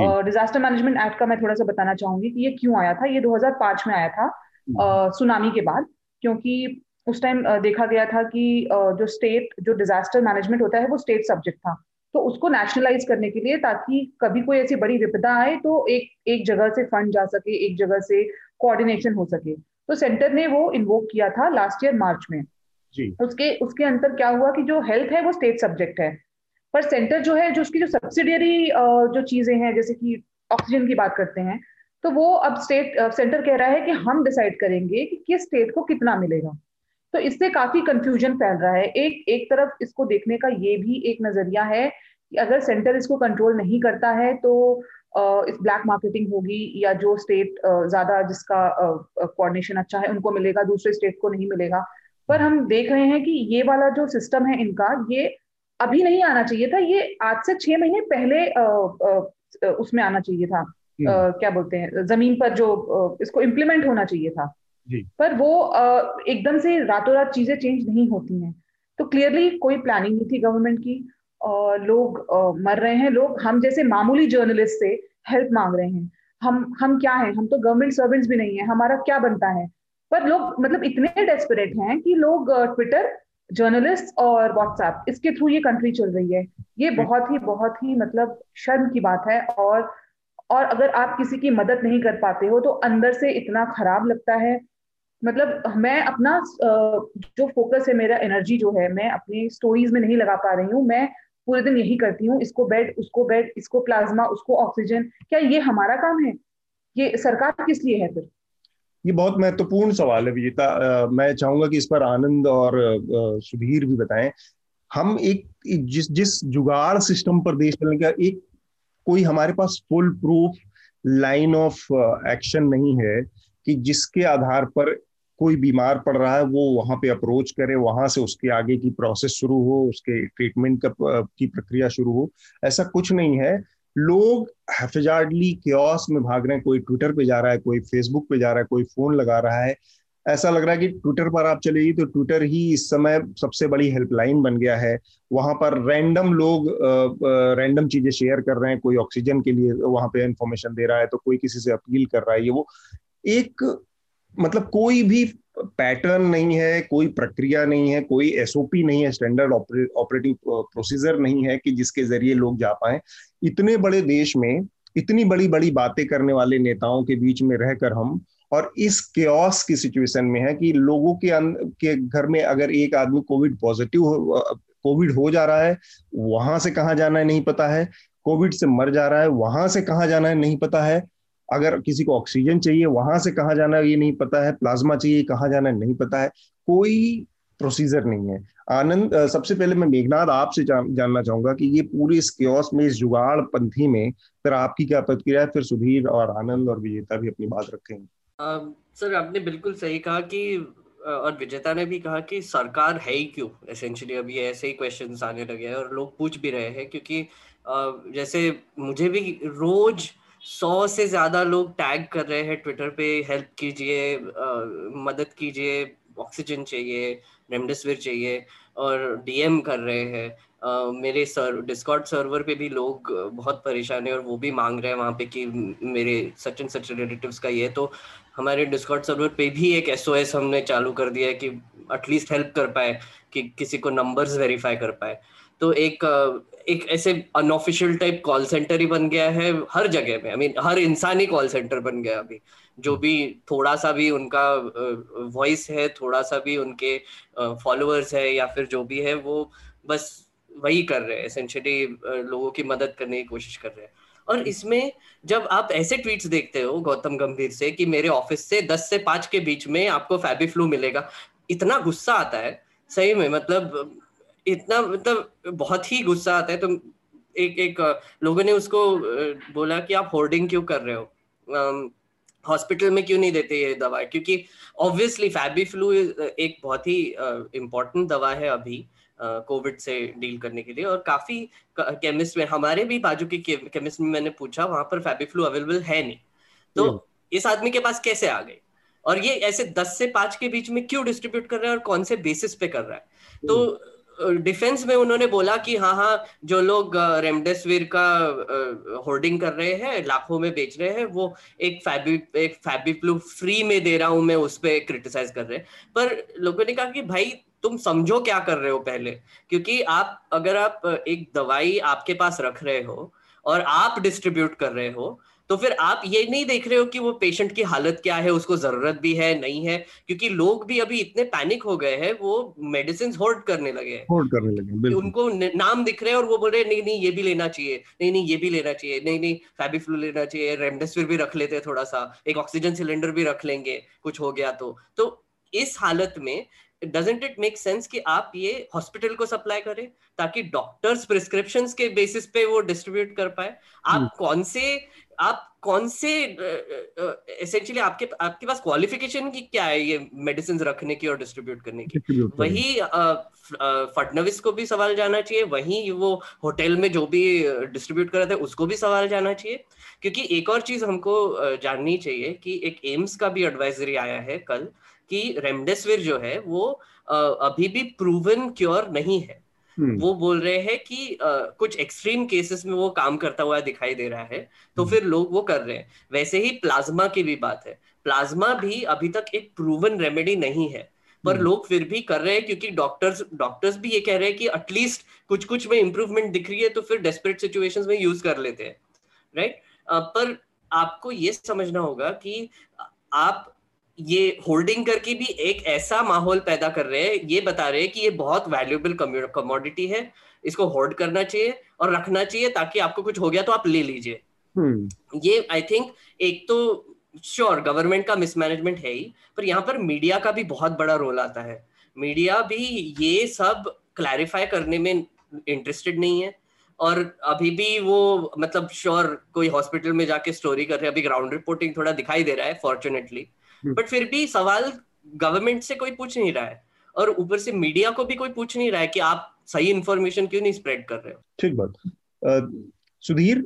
और डिजास्टर मैनेजमेंट एक्ट का मैं थोड़ा सा बताना चाहूँगी कि ये क्यों आया था? ये 2005 में आया था सुनामी के बाद क्योंकि उस टाइम देखा गया था कि जो स्टेट जो डिजास्टर मैनेजमेंट होता है वो स्टेट सब्जेक्ट था। तो उसको नेशनलाइज करने के लिए ताकि कभी कोई ऐसी बड़ी विपदा आए तो एक एक जगह से फंड जा सके एक जगह से कोऑर्डिनेशन हो सके। तो सेंटर ने वो इन्वोक किया था लास्ट ईयर मार्च में। जी। उसके उसके अंतर क्या हुआ कि जो हेल्थ है वो स्टेट सब्जेक्ट है। पर सेंटर जो है जो उसकी जो सब्सिडियरी जो चीज़ें हैं जैसे कि ऑक्सीजन की बात करते हैं तो वो अब स्टेट सेंटर कह रहा है कि हम डिसाइड करेंगे कि किस स्टेट को कितना मिलेगा। तो इससे काफ़ी कंफ्यूजन फैल रहा है। एक एक तरफ़ इसको देखने का ये भी एक नज़रिया है कि अगर सेंटर इसको कंट्रोल नहीं करता है तो इस ब्लैक मार्केटिंग होगी या जो स्टेट ज़्यादा जिसका कोऑर्डिनेशन अच्छा है उनको मिलेगा दूसरे स्टेट को नहीं मिलेगा। पर हम देख रहे हैं कि ये वाला जो सिस्टम है इनका ये अभी नहीं आना चाहिए था ये आज से छह महीने पहले उसमें आना चाहिए था। क्या बोलते हैं ज़मीन पर जो इसको इम्प्लीमेंट होना चाहिए था। पर वो एकदम से रातों रात चीज़ें चेंज नहीं होती हैं। तो क्लियरली कोई प्लानिंग नहीं थी गवर्नमेंट की। लोग मर रहे हैं। लोग हम जैसे मामूली जर्नलिस्ट से हेल्प मांग रहे हैं। हम हम क्या हैं? हम तो गवर्नमेंट सर्वेंट्स भी नहीं है। हमारा क्या बनता है? पर लोग मतलब इतने डेस्परेट हैं कि लोग ट्विटर जर्नलिस्ट और व्हाट्सएप इसके थ्रू ये कंट्री चल रही है। ये बहुत ही बहुत ही मतलब शर्म की बात है और और अगर आप किसी की मदद नहीं कर पाते हो तो अंदर से इतना खराब लगता है। मतलब मैं अपना जो फोकस है मेरा एनर्जी जो है मैं अपनी स्टोरीज में नहीं लगा पा रही हूँ। मैं पूरे दिन यही करती हूँ, इसको बेड उसको बेड इसको प्लाज्मा उसको ऑक्सीजन क्या ये हमारा काम है? ये सरकार किस लिए है फिर? ये बहुत महत्वपूर्ण सवाल है विजेता। मैं चाहूँगा कि इस पर आनंद और सुधीर भी बताएँ। हम एक जिस जिस जुगाड़ सिस्टम पर देश चलने का एक, कोई हमारे पास full proof line of action नहीं है कि जिसके आधार पर कोई बीमार पड़ रहा है, वो वहाँ पे अप्रोच करे, वहाँ से उसके आगे की प्रोसेस शुरू हो, उसके ट्रीटमेंट का की प्रक्रिया शुरू हो, ऐसा कुछ नहीं है। लोग हैफजार्डली क्योस में भाग रहे हैं, कोई ट्विटर पे जा रहा है, कोई फेसबुक पे जा रहा है, कोई फ़ोन लगा रहा है। ऐसा लग रहा है कि ट्विटर पर आप चलेगी तो ट्विटर ही इस समय सबसे बड़ी हेल्पलाइन बन गया है। वहाँ पर रैंडम लोग रैंडम चीज़ें शेयर कर रहे हैं, कोई ऑक्सीजन के लिए वहाँ पे इंफॉर्मेशन दे रहा है तो कोई किसी से अपील कर रहा है, ये वो। एक मतलब कोई भी पैटर्न नहीं है, कोई प्रक्रिया नहीं है, कोई एसओपी नहीं है स्टैंडर्ड ऑपरेटिंग प्रोसीजर नहीं है कि जिसके ज़रिए लोग जा पाए। इतने बड़े देश में इतनी बड़ी बड़ी बातें करने वाले नेताओं के बीच में रहकर हम और इस क्योस की सिचुएशन में है कि लोगों के के घर में अगर एक आदमी कोविड पॉजिटिव कोविड हो जा रहा है, वहाँ से कहाँ जाना है नहीं पता है। कोविड से मर जा रहा है, वहाँ से कहाँ जाना है नहीं पता है। अगर किसी को ऑक्सीजन चाहिए वहाँ से कहाँ जाना ये नहीं पता है। प्लाज्मा चाहिए कहाँ जाना नहीं पता है। कोई प्रोसीजर नहीं है। आनंद सबसे पहले मैं मेघनाथ आपसे जान, जानना चाहूँगा कि ये पूरी इस क्योस में इस जुगाड़ पंथी में फिर आपकी क्या प्रतिक्रिया है? फिर सुधीर और आनंद और विजेता भी अपनी बात रखेंगे सर आपने बिल्कुल सही कहा कि और विजेता ने भी कहा कि सरकार है ही क्यों? एसेंशियली अभी ऐसे ही क्वेश्चन आने लगे हैं और लोग पूछ भी रहे हैं क्योंकि जैसे मुझे भी रोज सौ से ज़्यादा लोग टैग कर रहे हैं ट्विटर पे हेल्प कीजिए मदद कीजिए ऑक्सीजन चाहिए रेमडेसिविर चाहिए और डीएम कर रहे हैं। uh, मेरे सर डिस्कॉर्ड सर्वर पे भी लोग बहुत परेशान है और वो भी मांग रहे हैं वहाँ पे कि मेरे सच एंड सच रिलेटिव्स का ये तो हमारे डिस्कॉर्ड सर्वर पे भी एक एस हमने चालू कर दिया है कि एटलीस्ट हेल्प कर पाए, कि किसी को नंबर्स वेरीफाई कर पाए। तो एक एक ऐसे अनऑफिशियल टाइप कॉल सेंटर ही बन गया है हर जगह में आई मीन हर इंसान ही कॉल सेंटर बन गया अभी। जो भी थोड़ा सा भी उनका वॉइस है, थोड़ा सा भी उनके फॉलोअर्स है या फिर जो भी है, वो बस वही कर रहे हैं। एसेंशियली लोगों की मदद करने की कोशिश कर रहे हैं। और। इसमें जब आप ऐसे ट्वीट्स देखते हो गौतम गंभीर से कि मेरे ऑफ़िस से दस से पाँच के बीच में आपको फैबी फ्लू मिलेगा, इतना गुस्सा आता है, सही में मतलब इतना मतलब बहुत ही गुस्सा आता है तो एक एक लोगों ने उसको बोला कि आप होर्डिंग क्यों कर रहे हो हॉस्पिटल में क्यों नहीं देते ये दवा क्योंकि ऑब्वियसली फैबी फ्लू एक बहुत ही इम्पोर्टेंट दवा है अभी कोविड से डील करने के लिए और काफ़ी केमिस्ट में हमारे भी बाजू की केमिस्ट में मैंने पूछा वहाँ पर फैबी फ्लू अवेलेबल है नहीं। तो हम्म। इस आदमी के पास कैसे आ गई और ये ऐसे दस से पाँच के बीच में क्यों डिस्ट्रीब्यूट कर रहा है और कौन से बेसिस पे कर रहा है? तो डिफेंस में उन्होंने बोला कि हाँ हाँ जो लोग रेमडेसिविर का होर्डिंग कर रहे हैं लाखों में बेच रहे हैं वो एक फैबी एक फैबी फ्लू फ्री में दे रहा हूँ मैं उस पर क्रिटिसाइज कर रहे हैं। पर लोगों ने कहा कि भाई तुम समझो क्या कर रहे हो पहले? क्योंकि आप अगर आप एक दवाई आपके पास रख रहे हो और आप डिस्ट्रीब्यूट कर रहे हो तो फिर आप ये नहीं देख रहे हो कि वो पेशेंट की हालत क्या है उसको ज़रूरत भी है नहीं है क्योंकि लोग भी अभी इतने पैनिक हो गए हैं वो मेडिसिन होल्ड करने लगे हैं। होल्ड करने लगे उनको नाम दिख रहे हैं और वो बोल रहे हैं नहीं नहीं ये भी लेना चाहिए नहीं नहीं ये भी लेना चाहिए नहीं नहीं फैबीफ्लू लेना चाहिए रेमडेसिविर भी रख लेते हैं थोड़ा सा एक ऑक्सीजन सिलेंडर भी रख लेंगे कुछ हो गया तो। तो इस हालत में डजेंट इट मेक सेंस कि आप ये हॉस्पिटल को सप्लाई करें ताकि डॉक्टर्स प्रिस्क्रिप्शन के बेसिस पे वो डिस्ट्रीब्यूट कर पाए? आप हम्म। कौन से आप कौन से एसेंशियली आपके आपके पास क्वालिफिकेशन की क्या है ये मेडिसिन रखने की और डिस्ट्रीब्यूट करने की? वही फडनविस को भी सवाल जाना चाहिए वही वो होटल में जो भी डिस्ट्रीब्यूट कर रहे थे उसको भी सवाल जाना चाहिए। क्योंकि एक और चीज़ हमको जाननी चाहिए कि एक एम्स का भी एडवाइजरी आया है कल कि रेमडेसिविर जो है वो अभी भी प्रूवन क्योर नहीं है हम्म। वो बोल रहे हैं कि आ, कुछ एक्सट्रीम केसेस में वो काम करता हुआ दिखाई दे रहा है तो हम्म। फिर लोग वो कर रहे हैं वैसे ही प्लाज्मा की भी बात है प्लाज्मा भी अभी तक एक प्रूवन रेमेडी नहीं है पर हम्म। लोग फिर भी कर रहे हैं क्योंकि डॉक्टर्स डॉक्टर्स भी ये कह रहे हैं कि एटलीस्ट कुछ कुछ में इंप्रूवमेंट दिख रही है तो फिर डेस्परेट सिचुएशंस में यूज़ कर लेते हैं राइट right? पर आपको ये समझना होगा कि आप ये होल्डिंग करके भी एक ऐसा माहौल पैदा कर रहे हैं ये बता रहे हैं कि ये बहुत वैल्यूएबल कमोडिटी है। इसको होल्ड करना चाहिए और रखना चाहिए ताकि आपको कुछ हो गया तो आप ले लीजिए। hmm. ये आई थिंक एक तो श्योर गवर्नमेंट का मिसमैनेजमेंट है ही पर यहाँ पर मीडिया का भी बहुत बड़ा रोल आता है। मीडिया भी ये सब क्लैरिफाई करने में इंटरेस्टेड नहीं है और अभी भी वो मतलब श्योर कोई हॉस्पिटल में जाके स्टोरी कर रहे हैं अभी ग्राउंड रिपोर्टिंग थोड़ा दिखाई दे रहा है फॉर्चुनेटली बट हम्म। फिर भी सवाल गवर्नमेंट से कोई पूछ नहीं रहा है। और ऊपर से मीडिया को भी कोई पूछ नहीं रहा है कि आप सही इंफॉर्मेशन क्यों नहीं स्प्रेड कर रहे हो? ठीक बात। सुधीर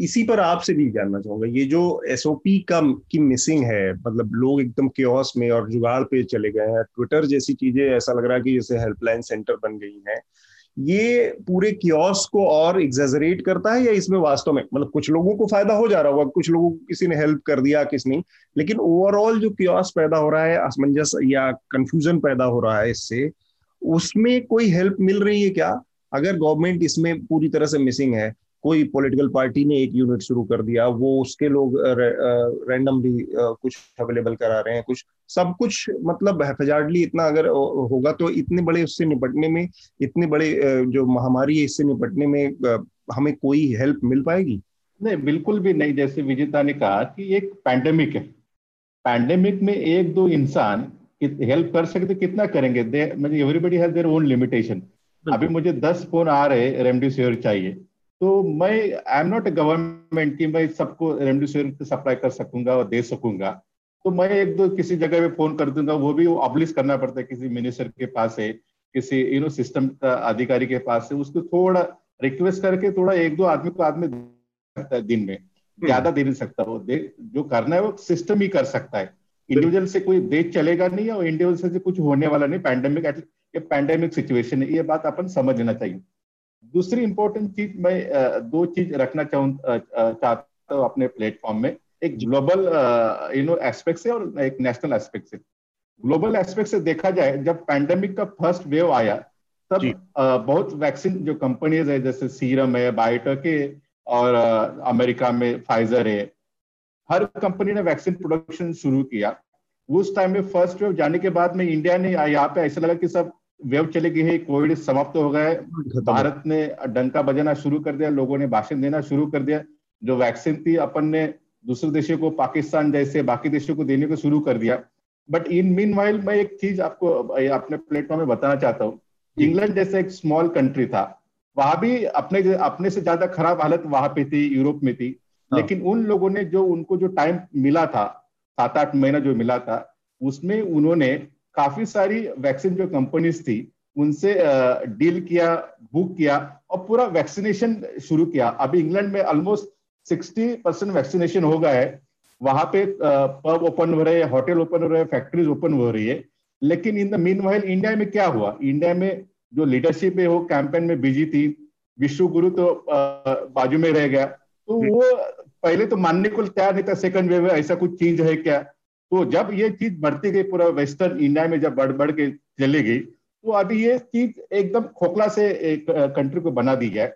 इसी पर आपसे भी जानना चाहूँगा। ये जो एसओपी का की मिसिंग है मतलब लोग एकदम क्योस में और जुगाड़ पे चले गए हैं। ट्विटर जैसी चीज़ें ऐसा लग रहा है कि जैसे हेल्पलाइन सेंटर बन गई हैं। ये पूरे कियोस को और एग्जेजरेट करता है या इसमें वास्तव में? मतलब कुछ लोगों को फ़ायदा हो जा रहा होगा, कुछ लोगों को किसी ने हेल्प कर दिया, किस नहीं। लेकिन ओवरऑल जो कियोस पैदा हो रहा है, असमंजस या कंफ्यूजन पैदा हो रहा है इससे, उसमें कोई हेल्प मिल रही है क्या? अगर गवर्नमेंट इसमें पूरी तरह से मिसिंग है कोई पॉलिटिकल पार्टी ने एक यूनिट शुरू कर दिया वो उसके लोग रैंडमली कुछ अवेलेबल करा रहे हैं कुछ सब कुछ मतलब हैफजार्डली इतना अगर होगा तो इतने बड़े उससे निपटने में इतने बड़े जो महामारी है इससे निपटने में हमें कोई हेल्प मिल पाएगी? नहीं बिल्कुल भी नहीं। जैसे विजेता ने कहा कि एक पैंडेमिक है। पैंडेमिक में एक दो इंसान हेल्प कर सकते कितना करेंगे? Everybody has their own limitation अभी मुझे दस फ़ोन आ रहे रेमडेसिविर चाहिए। तो मैं I am not a government की मैं सबको रेमडेसिविर सप्लाई कर सकूँगा और दे सकूँगा। तो मैं एक दो किसी जगह पे फ़ोन कर दूँगा वो भी ऑब्लिश करना पड़ता है किसी मिनिस्टर के पास है किसी यू नो सिस्टम का अधिकारी के पास है उसको थोड़ा रिक्वेस्ट करके थोड़ा एक दो आदमी को आदमी दिन में। हम्म। ज़्यादा दे नहीं सकता वो। दे जो करना है वो सिस्टम ही कर सकता है। इंडिविजुअल से कोई देश चलेगा नहीं और इंडिविजुअल से कुछ होने वाला नहीं। पैंडेमिक ये पैंडेमिक सिचुएशन है। ये बात अपन समझना चाहिए। दूसरी इंपॉर्टेंट चीज़ मैं दो चीज़ रखना चाहूँ चाहता हूँ अपने प्लेटफॉर्म में। एक ग्लोबल यू नो एस्पेक्ट से और एक नेशनल एस्पेक्ट से। ग्लोबल एस्पेक्ट से देखा जाए जब पैंडेमिक का फ़र्स्ट वेव आया तब बहुत वैक्सीन जो कंपनीज़ है जैसे सीरम है बायोटेक है और अमेरिका में फाइजर है हर कंपनी ने वैक्सीन प्रोडक्शन शुरू किया। उस टाइम में फ़र्स्ट वेव जाने के बाद में इंडिया ने यहाँ पे ऐसा लगा कि सब वेव चले गई है कोविड समाप्त हो गए भारत ने डंका बजाना शुरू कर दिया लोगों ने भाषण देना शुरू कर दिया। जो वैक्सीन थी अपन ने दूसरे देशों को पाकिस्तान जैसे बाकी देशों को देने को शुरू कर दिया। बट इन मीन वाइल मैं एक चीज़ आपको अपने प्लेटफॉर्म में बताना चाहता हूँ। इंग्लैंड जैसे एक स्मॉल कंट्री था। वहाँ भी अपने अपने से ज़्यादा खराब हालत वहाँ पे थी यूरोप में थी। हाँ। लेकिन उन लोगों ने जो उनको जो टाइम मिला था सात आठ महीना जो मिला था उसमें उन्होंने काफ़ी सारी वैक्सीन जो कंपनीज़ थी, उनसे डील किया बुक किया और पूरा वैक्सीनेशन शुरू किया। अभी इंग्लैंड में ऑलमोस्ट सिक्सटी परसेंट वैक्सीनेशन हो गया है। वहाँ पे पब ओपन हो रहे हैं होटल ओपन हो रहे हैं फैक्ट्रीज ओपन हो रही है। लेकिन in the meanwhile India में क्या हुआ? इंडिया में जो लीडरशिप है वो कैंपेन में बिज़ी थी, विश्व गुरु तो बाजू में रह गया। तो। वो पहले तो मानने को तैयार नहीं था सेकंड वेव ऐसा कुछ चीज़ है क्या? तो जब ये चीज़ बढ़ती गई पूरा वेस्टर्न इंडिया में जब बढ़ बढ़ के चली गई तो अभी ये चीज़ एकदम खोखला से एक कंट्री को बना दी है।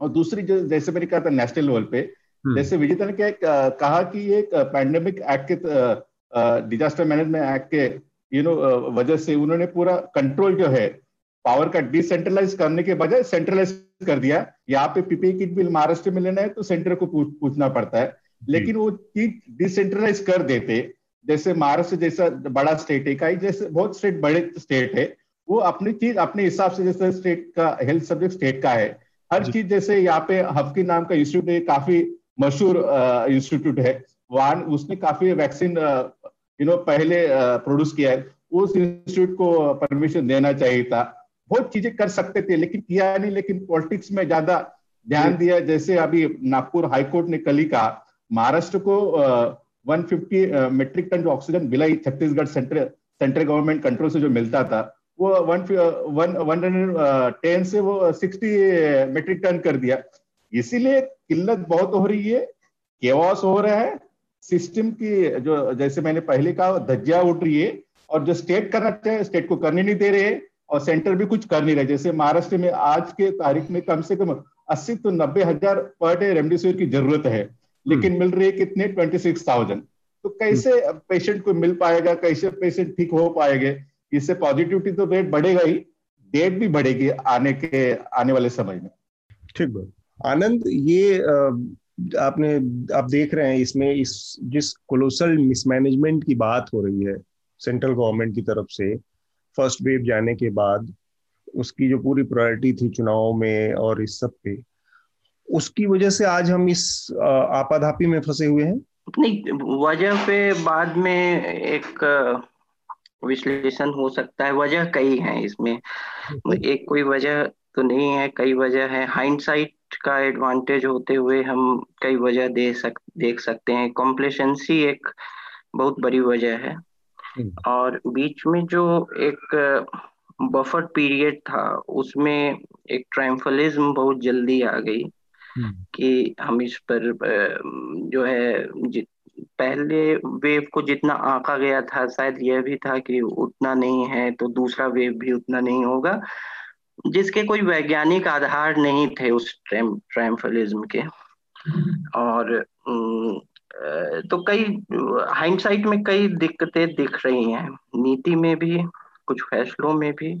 और दूसरी जो जैसे मैंने कहा था नेशनल लेवल पे हम्म। जैसे विजेता ने क्या कहा कि ये पैंडेमिक एक्ट के डिजास्टर मैनेजमेंट एक्ट के यू नो वजह से उन्होंने पूरा कंट्रोल जो है पावर का डिसेंट्रलाइज करने के बजाय सेंट्रलाइज कर दिया। यहाँ पे पीपीई किट बिल महाराष्ट्र में लेना है तो सेंटर को पूछ, पूछना पड़ता है। लेकिन वो चीज़ डिसेंट्रलाइज कर देते जैसे महाराष्ट्र जैसा बड़ा स्टेट है कई जैसे बहुत स्टेट बड़े स्टेट है वो अपनी चीज़ अपने हिसाब से जैसे स्टेट का हेल्थ सब्जेक्ट स्टेट का है। हर चीज़ जैसे यहाँ पे हफ्की नाम का इंस्टीट्यूट है काफ़ी मशहूर इंस्टीट्यूट है। वहाँ उसने काफ़ी वैक्सीन यू नो पहले प्रोड्यूस किया है। उस इंस्टीट्यूट को परमिशन देना चाहिए था। बहुत चीज़ें कर सकते थे लेकिन किया नहीं लेकिन पॉलिटिक्स में ज़्यादा ध्यान दिया। जैसे अभी नागपुर हाईकोर्ट ने कल ही कहा महाराष्ट्र को वन फिफ्टी मेट्रिक टन जो ऑक्सीजन मिला Chhattisgarh central central government control से जो मिलता था, वो वन वन वन टेन से वो सिक्सटी मेट्रिक टन कर दिया। इसीलिए किल्लत बहुत हो रही है केवास हो रहा है सिस्टम की जो, जैसे मैंने पहले कहा, धज्जिया उठ रही है, और जो स्टेट करना चाहिए स्टेट को करने नहीं दे रहे और सेंटर भी कुछ कर नहीं रहे। जैसे महाराष्ट्र में आज के तारीख में कम से कम अस्सी तो नब्बे हज़ार पर डे रेमडेसिविर की ज़रूरत है। लेकिन मिल रही है कितने? ट्वेंटी सिक्स थाउज़ेंड तो कैसे पेशेंट को मिल पाएगा? कैसे पेशेंट ठीक हो पाएँगे? इससे पॉजिटिविटी तो रेट बढ़ेगा ही। डेट भी बढ़ेगी आने के आने वाले समय में। ठीक बात। आनंद ये आपने आप देख रहे हैं इसमें इस जिस कोलोसल मिसमैनेजमेंट की बात हो रही है सेंट्रल गवर्नमेंट की तरफ़ से फ़र्स्ट वेव जाने के बाद उसकी जो पूरी प्रायोरिटी थी चुनाव में और इस सब पे उसकी वजह से आज हम इस आपाधापी में फंसे हुए हैं। नहीं वजह पे बाद में एक विश्लेषण हो सकता है। वजह कई हैं इसमें। एक कोई वजह तो नहीं है कई वजह है। हाइंडसाइट का एडवांटेज होते हुए हम कई वजह दे सक देख सकते हैं। कॉम्प्लेसेंसी एक बहुत बड़ी वजह है। हम्म। और बीच में जो एक बफर पीरियड था उसमें एक ट्रायम्फलिज्म बहुत जल्दी आ गई। हम्म। कि हम इस पर जो है पहले वेव को जितना आंका गया था, शायद यह भी था कि उतना नहीं है तो दूसरा वेव भी उतना नहीं होगा, जिसके कोई वैज्ञानिक आधार नहीं थे उस ट्रैम्फलिज्म के। और तो कई हाइंडसाइट में कई दिक्कतें दिख रही हैं। नीति में भी, कुछ फैसलों में भी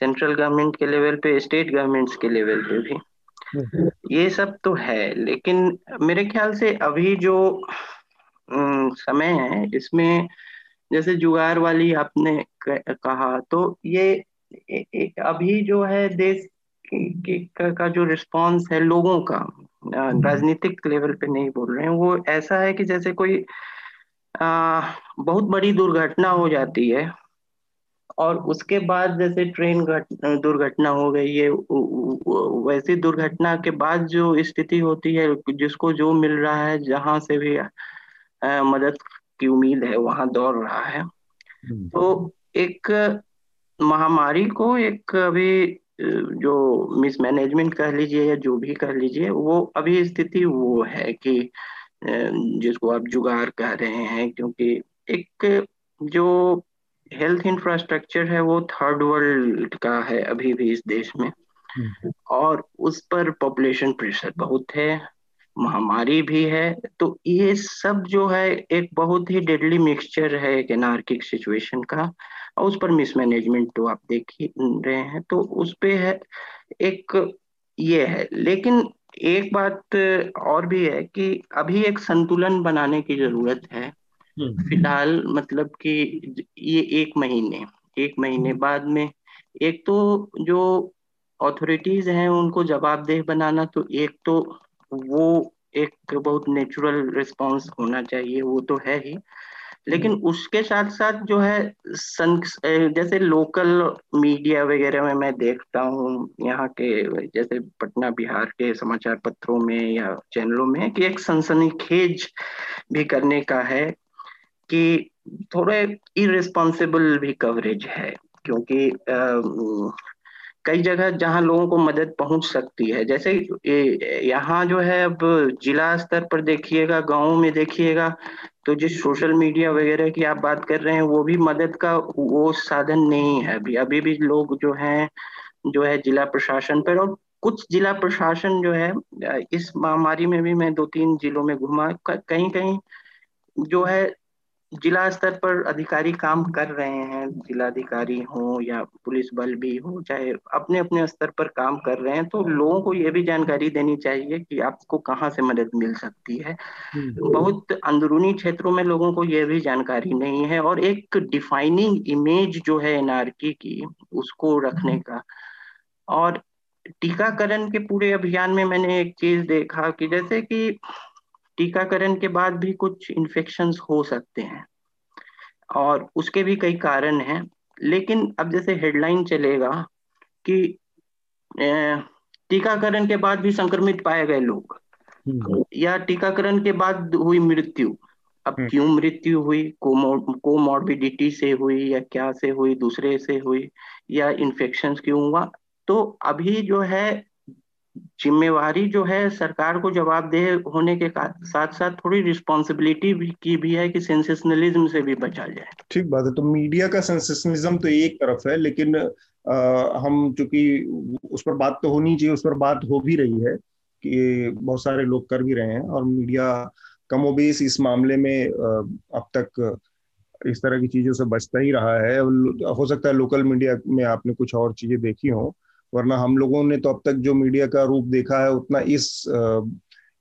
सेंट्रल गवर्नमेंट के लेवल पे स्टेट गवर्नमेंट्स के लेवल पे भी। ये सब तो है लेकिन मेरे ख्याल से अभी जो समय है इसमें जैसे जुगार वाली आपने कहा तो ये अभी जो है देश का जो रिस्पांस है लोगों का हम्म। राजनीतिक लेवल पे नहीं बोल रहे हैं वो ऐसा है कि जैसे कोई आ, बहुत बड़ी दुर्घटना हो जाती है और उसके बाद जैसे ट्रेन दुर्घटना हो गई है वैसी दुर्घटना के बाद जो स्थिति होती है जिसको जो मिल रहा है जहाँ से भी आ, मदद की उम्मीद है वहाँ दौड़ रहा है हम्म। तो एक महामारी को एक अभी जो मिसमैनेजमेंट कह लीजिए या जो भी कह लीजिए वो अभी स्थिति वो है कि जिसको आप जुगाड़ कह रहे हैं क्योंकि एक जो हेल्थ इंफ्रास्ट्रक्चर है वो थर्ड वर्ल्ड का है अभी भी इस देश में हम्म। और उस पर पॉपुलेशन प्रेशर बहुत है महामारी भी है तो ये सब जो है एक बहुत ही डेडली मिक्सचर है एक एनार्किक सिचुएशन का और उस पर मिसमैनेजमेंट तो आप देख ही रहे हैं तो उस पे है एक ये है लेकिन एक बात और भी है कि अभी एक संतुलन बनाने की ज़रूरत है। फ़िलहाल मतलब कि ये एक महीने एक महीने हम्म। बाद में एक तो जो अथॉरिटीज हैं उनको जवाबदेह बनाना तो एक तो वो एक बहुत नेचुरल रिस्पांस होना चाहिए वो तो है ही लेकिन हम्म। उसके साथ साथ जो है जैसे लोकल मीडिया वगैरह में मैं देखता हूँ यहाँ के जैसे पटना बिहार के समाचार पत्रों में या चैनलों में कि एक सनसनीखेज भी करने का है कि थोड़े इरेस्पॉन्सिबल भी कवरेज है, क्योंकि कई जगह जहाँ लोगों को मदद पहुँच सकती है, जैसे यहाँ जो है अब जिला स्तर पर देखिएगा, गाँव में देखिएगा तो जिस सोशल मीडिया वगैरह की आप बात कर रहे हैं, वो भी मदद का वो साधन नहीं है अभी। अभी भी लोग जो हैं, जो है जिला प्रशासन पर और कुछ जिला प्रशासन जो है, इस महामारी में भी मैं दो तीन जिलों में घुमा कहीं कहीं जो है जिला स्तर पर अधिकारी काम कर रहे हैं जिलाधिकारी हो या पुलिस बल भी हो चाहे अपने अपने स्तर पर काम कर रहे हैं तो लोगों को ये भी जानकारी देनी चाहिए कि आपको कहाँ से मदद मिल सकती है। हम्म। बहुत अंदरूनी क्षेत्रों में लोगों को ये भी जानकारी नहीं है और एक डिफाइनिंग इमेज जो है एनआरकी की उसको रखने का। और टीकाकरण के पूरे अभियान में मैंने एक चीज़ देखा कि जैसे कि टीकाकरण के बाद भी कुछ इन्फेक्शन हो सकते हैं। और उसके भी कई कारण हैं लेकिन अब जैसे हेडलाइन चलेगा कि टीकाकरण के बाद भी संक्रमित पाए गए लोग। हम्म। या टीकाकरण के बाद हुई मृत्यु। अब हम्म। क्यों मृत्यु हुई? कोमोर्बिडिटी से हुई या क्या से हुई? दूसरे से हुई? या इन्फेक्शन क्यों हुआ? तो अभी जो है जिम्मेवारी जो है सरकार को जवाबदेह होने के साथ साथ थोड़ी रिस्पॉन्सिबिलिटी की भी है कि सेंसेशनलिज्म से भी बचा जाए। ठीक बात है तो मीडिया का सेंसेशनलिज्म तो एक तरफ़ है लेकिन आ, हम चूँकि उस पर बात तो होनी चाहिए उस पर बात हो भी रही है कि बहुत सारे लोग कर भी रहे हैं और मीडिया कमोबेश इस मामले में अब तक इस तरह की चीज़ों से बचता ही रहा है। हो सकता है लोकल मीडिया में आपने कुछ और चीज़ें देखी हो। वरना हम लोगों ने तो अब तक जो मीडिया का रूप देखा है, उतना इस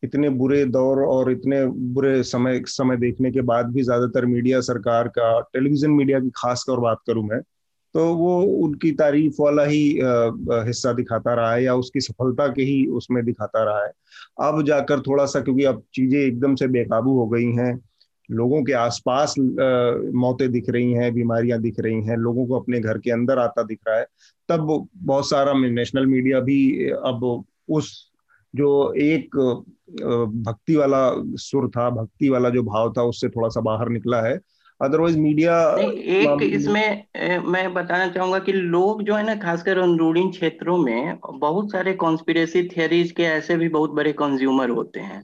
इतने बुरे दौर और इतने बुरे समय समय देखने के बाद भी ज़्यादातर मीडिया सरकार का, टेलीविज़न मीडिया की खास कर बात करूँ मैं तो वो उनकी तारीफ़ वाला ही हिस्सा दिखाता रहा है या उसकी सफलता के ही उसमें दिखाता रहा है। अब जाकर थोड़ा सा, क्योंकि अब चीज़ें एकदम से बेकाबू हो गई हैं लोगों के आसपास मौतें दिख रही हैं बीमारियाँ दिख रही हैं लोगों को अपने घर के अंदर आता दिख रहा है। तब बहुत सारा नेशनल मीडिया भी अब उस जो एक भक्ति वाला सुर था भक्ति वाला जो भाव था उससे थोड़ा सा बाहर निकला है। अदरवाइज़ मीडिया एक इसमें मैं बताना चाहूँगा कि लोग जो है ना खासकर अंदरूनी क्षेत्रों में बहुत सारे कॉन्स्पिरेसी थियरीज के ऐसे भी बहुत बड़े कंज्यूमर होते हैं।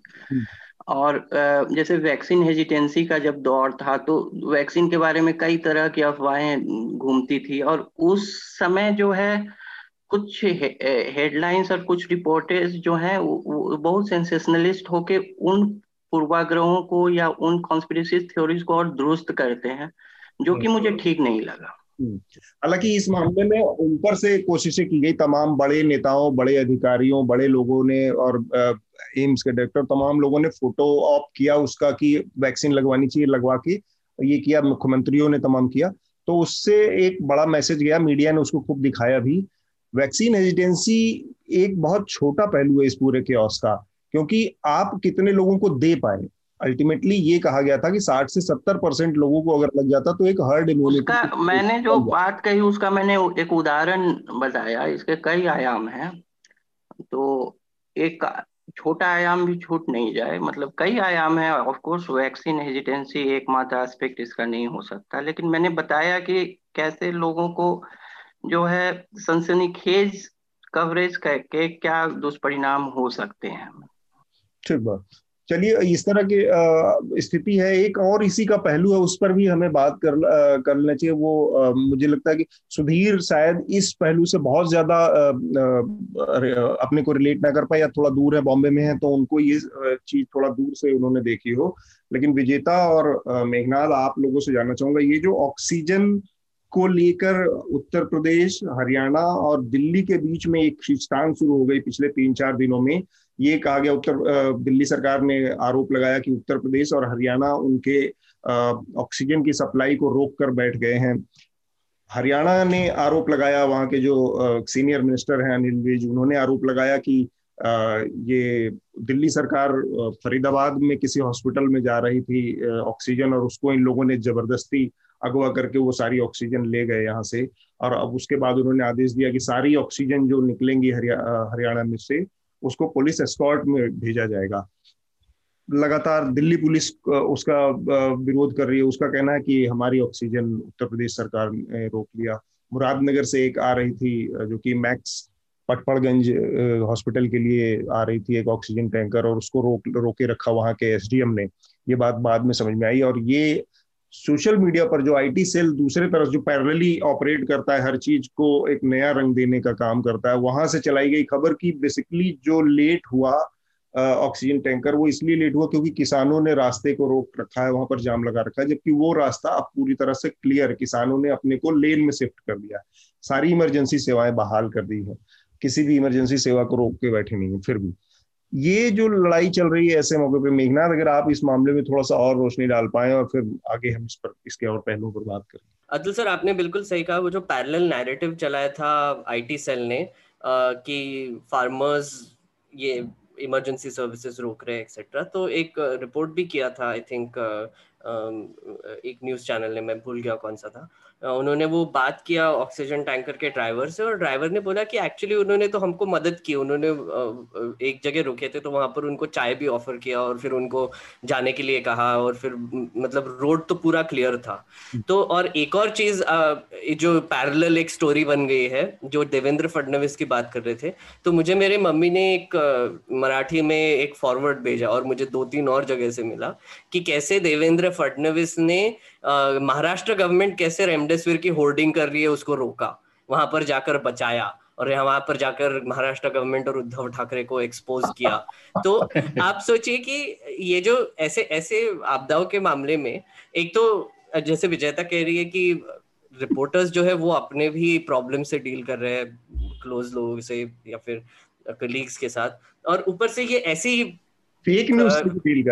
और जैसे वैक्सीन हेजिटेंसी का जब दौर था तो वैक्सीन के बारे में कई तरह की अफवाहें घूमती थी और उस समय जो है कुछ हेडलाइंस और कुछ रिपोर्टेज जो हैं बहुत सेंसेशनलिस्ट होके उन पूर्वाग्रहों को या उन कॉन्स्पिरेसी थ्योरीज को और दुरुस्त करते हैं जो कि मुझे हम्म। ठीक नहीं लगा हम्म। हालाँकि इस मामले में ऊपर से कोशिशें की गई तमाम बड़े नेताओं बड़े अधिकारियों बड़े लोगों ने और एम्स के डायरेक्टर तमाम लोगों ने फ़ोटो ऑप किया उसका कि वैक्सीन लगवानी चाहिए लगवा के ये किया मुख्यमंत्रियों ने तमाम किया। तो उससे एक बड़ा मैसेज गया मीडिया ने उसको खूब दिखाया भी। वैक्सीन हेजिटेंसी एक बहुत छोटा पहलू है इस पूरे के का क्योंकि आप कितने लोगों को दे पाए? अल्टीमेटली ये कहा गया था कि 60 से 70 परसेंट लोगों को अगर लग जाता तो एक हर्ड इम्यूनिटी मैंने जो बात कही उसका मैंने एक उदाहरण बताया इसके कई आयाम हैं। तो एक छोटा आयाम भी छूट नहीं जाए। मतलब कई आयाम है ऑफ़ कोर्स वैक्सीन हेजिटेंसी एकमात्र एस्पेक्ट इसका नहीं हो सकता। लेकिन मैंने बताया कि कैसे लोगों को जो है सनसनी खेज कवरेज के क्या दुष्परिणाम हो सकते हैं। ठीक बात। चलिए, इस तरह की स्थिति है। एक और इसी का पहलू है, उस पर भी हमें बात कर कर लेना चाहिए। वो मुझे लगता है कि सुधीर शायद इस पहलू से बहुत ज़्यादा अपने को रिलेट ना कर पाए या थोड़ा दूर है, बॉम्बे में है तो उनको ये चीज़ थोड़ा दूर से उन्होंने देखी हो। लेकिन विजेता और मेघनाथ आप लोगों से जानना चाहूँगा, ये जो ऑक्सीजन को लेकर उत्तर प्रदेश, हरियाणा और दिल्ली के बीच में एक खींचतान शुरू हो गई पिछले तीन चार दिनों में ये कहा गया, उत्तर दिल्ली सरकार ने आरोप लगाया कि उत्तर प्रदेश और हरियाणा उनके ऑक्सीजन की सप्लाई को रोक कर बैठ गए हैं। हरियाणा ने आरोप लगाया, वहाँ के जो सीनियर मिनिस्टर हैं अनिल विज, उन्होंने आरोप लगाया कि ये दिल्ली सरकार फरीदाबाद में किसी हॉस्पिटल में जा रही थी ऑक्सीजन और उसको इन लोगों ने ज़बरदस्ती अगवा करके वो सारी ऑक्सीजन ले गए यहाँ से। और अब उसके बाद उन्होंने आदेश दिया कि सारी ऑक्सीजन जो निकलेंगी हरियाणा में से उसको पुलिस एस्कॉर्ट में भेजा जाएगा। लगातार दिल्ली पुलिस उसका विरोध कर रही है। उसका कहना है कि हमारी ऑक्सीजन उत्तर प्रदेश सरकार ने रोक लिया। मुरादनगर से एक आ रही थी जो कि मैक्स पटपड़गंज हॉस्पिटल के लिए आ रही थी एक ऑक्सीजन टैंकर और उसको रोक, रोके रखा वहाँ के एसडीएम ने। ये बात बाद में समझ में आई और ये सोशल मीडिया पर जो आईटी सेल दूसरे तरफ़ जो पैरेलली ऑपरेट करता है, हर चीज़ को एक नया रंग देने का काम करता है, वहाँ से चलाई गई खबर की बेसिकली जो लेट हुआ ऑक्सीजन टैंकर वो इसलिए लेट हुआ क्योंकि किसानों ने रास्ते को रोक रखा है, वहाँ पर जाम लगा रखा है, जबकि वो रास्ता अब पूरी तरह से क्लियर किसानों ने अपने को लेन में शिफ्ट कर दिया सारी इमरजेंसी सेवाएँ बहाल कर दी है। किसी भी इमरजेंसी सेवा को रोक के बैठे नहीं है, फिर भी। ये जो लड़ाई चल रही है ऐसे मौके पे मेघनाथ, अगर आप इस मामले में थोड़ा सा और रोशनी डाल पाए और फिर आगे हम इस पर, इसके और पहलुओं पर बात करें। अतुल सर, आपने बिल्कुल सही कहा, वो जो पैरेलल नैरेटिव चलाया था आईटी सेल ने कि फार्मर्स ये इमरजेंसी सर्विसेज़ रोक रहे हैं एक्सेट्रा तो एक रिपोर्ट भी किया था आई थिंक एक न्यूज़ चैनल ने, मैं भूल गया कौन सा था। उन्होंने वो बात किया ऑक्सीजन टैंकर के ड्राइवर से और ड्राइवर ने बोला कि एक्चुअली उन्होंने तो हमको मदद की उन्होंने एक जगह रुके थे तो वहाँ पर उनको चाय भी ऑफ़र किया और फिर उनको जाने के लिए कहा और फिर मतलब रोड तो पूरा क्लियर था। तो और एक और चीज़ जो पैरेलल एक स्टोरी बन गई है जो देवेंद्र फडणवीस की बात कर रहे थे तो मुझे मेरे मम्मी ने एक मराठी में एक फॉरवर्ड भेजा और मुझे दो तीन और जगह से मिला कि कैसे देवेंद्र फडणवीस ने महाराष्ट्र गवर्नमेंट कैसे रेमडेसिविर की होर्डिंग कर रही है उसको रोका। वहाँ पर जाकर बचाया और वहाँ पर जाकर महाराष्ट्र गवर्नमेंट और उद्धव ठाकरे को एक्सपोज किया। तो आप सोचिए कि ये जो ऐसे ऐसे आपदाओं के मामले में एक तो जैसे विजेता कह रही है कि रिपोर्टर्स जो है वो अपने भी प्रॉब्लम से डील कर रहे हैं क्लोज लोगों से या फिर कलीग्स के साथ। और ऊपर से ये ऐसी फेक न्यूज़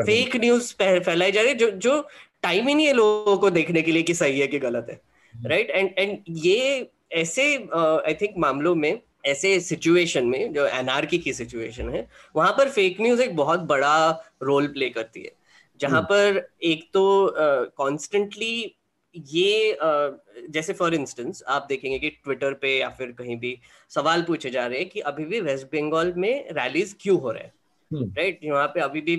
फेक न्यूज़ फैलाई जा रही है जो जो टाइम ही नहीं है लोगों को देखने के लिए कि सही है कि गलत है राइट एंड एंड ये ऐसे आई uh, थिंक मामलों में ऐसे सिचुएशन में जो एनआरकी की सिचुएशन है वहाँ पर फेक न्यूज़ एक बहुत बड़ा रोल प्ले करती है जहाँ hmm. पर एक तो कॉन्स्टेंटली uh, ये uh, जैसे फॉर इंस्टेंस आप देखेंगे कि ट्विटर पे या फिर कहीं भी सवाल पूछे जा रहे हैं कि अभी भी वेस्ट बंगाल में रैलीज क्यों हो रहे हैं राइट hmm. यहाँ पे अभी भी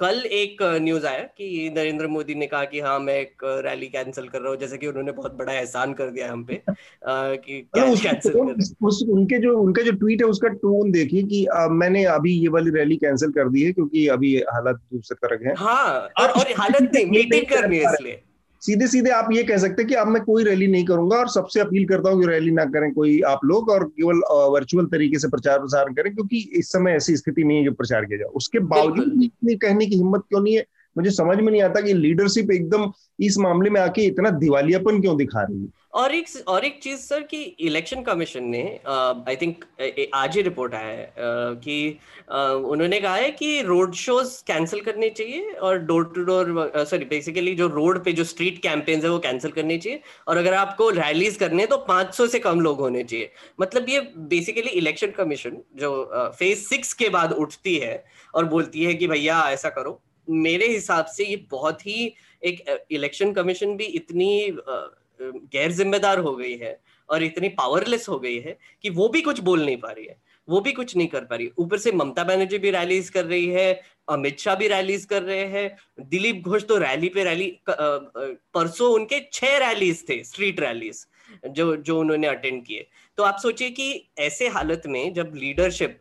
कल एक न्यूज़ आया कि नरेंद्र मोदी ने कहा कि हाँ मैं एक रैली कैंसिल कर रहा हूँ जैसे कि उन्होंने बहुत बड़ा एहसान कर दिया हम पे कि कैंसिल कर उस, उनके जो उनका जो ट्वीट है उसका टोन देखिए कि आ, मैंने अभी ये वाली रैली कैंसिल कर दी है क्योंकि अभी हालत दूसरे तरह है। हाँ और, और हालत नहीं मीटिंग करनी है। इसलिए। सीधे सीधे आप ये कह सकते हैं कि अब मैं कोई रैली नहीं करूँगा और सबसे अपील करता हूँ कि रैली ना करें कोई आप लोग और केवल वर्चुअल तरीके से प्रचार प्रसार करें क्योंकि इस समय ऐसी स्थिति नहीं है जो प्रचार किया जाए। उसके बावजूद भी इतनी कहने की हिम्मत क्यों नहीं है? मुझे समझ में नहीं आता कि लीडरशिप एकदम इस मामले में आके इतना दिवालियापन क्यों दिखा रही है। और एक और एक चीज़ सर कि इलेक्शन कमीशन ने आई थिंक आज ही रिपोर्ट आया है uh, कि uh, उन्होंने कहा है कि रोड शोज़ कैंसिल करने चाहिए और door to door sorry basically जो रोड पे जो स्ट्रीट कैंपेन्स है वो कैंसिल करने चाहिए और अगर आपको रैलीज करने हैं तो 500 से कम लोग होने चाहिए। मतलब ये बेसिकली इलेक्शन कमीशन जो फ़ेज़ uh, सिक्स के बाद उठती है और बोलती है कि भैया ऐसा करो। मेरे हिसाब से ये बहुत ही एक इलेक्शन कमीशन भी इतनी गैर जिम्मेदार हो गई है और इतनी पावरलेस हो गई है कि वो भी कुछ बोल नहीं पा रही है, वो भी कुछ नहीं कर पा रही ऊपर से ममता बनर्जी भी रैलीज कर रही है, अमित शाह भी रैलीज कर रहे हैं, दिलीप घोष तो रैली पे रैली परसों उनके छह रैलीज थे स्ट्रीट रैलीज जो जो उन्होंने अटेंड किए। तो आप सोचिए कि ऐसे हालत में जब लीडरशिप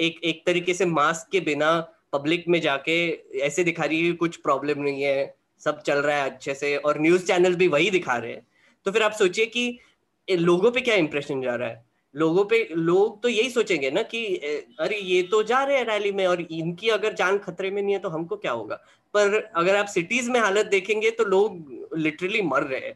एक एक तरीके से मास्क के बिना पब्लिक में जाके ऐसे दिखा रही है कुछ प्रॉब्लम नहीं है सब चल रहा है अच्छे से, और न्यूज़ चैनल भी वही दिखा रहे हैं। तो फिर आप सोचिए कि लोगों पे क्या इंप्रेशन जा रहा है? लोगों पे, लोग तो यही सोचेंगे ना कि अरे, ये तो जा रहे हैं रैली में, और इनकी अगर जान खतरे में नहीं है तो हमको क्या होगा? पर अगर आप सिटीज़ में हालत देखेंगे तो लोग लिटरली मर रहे हैं।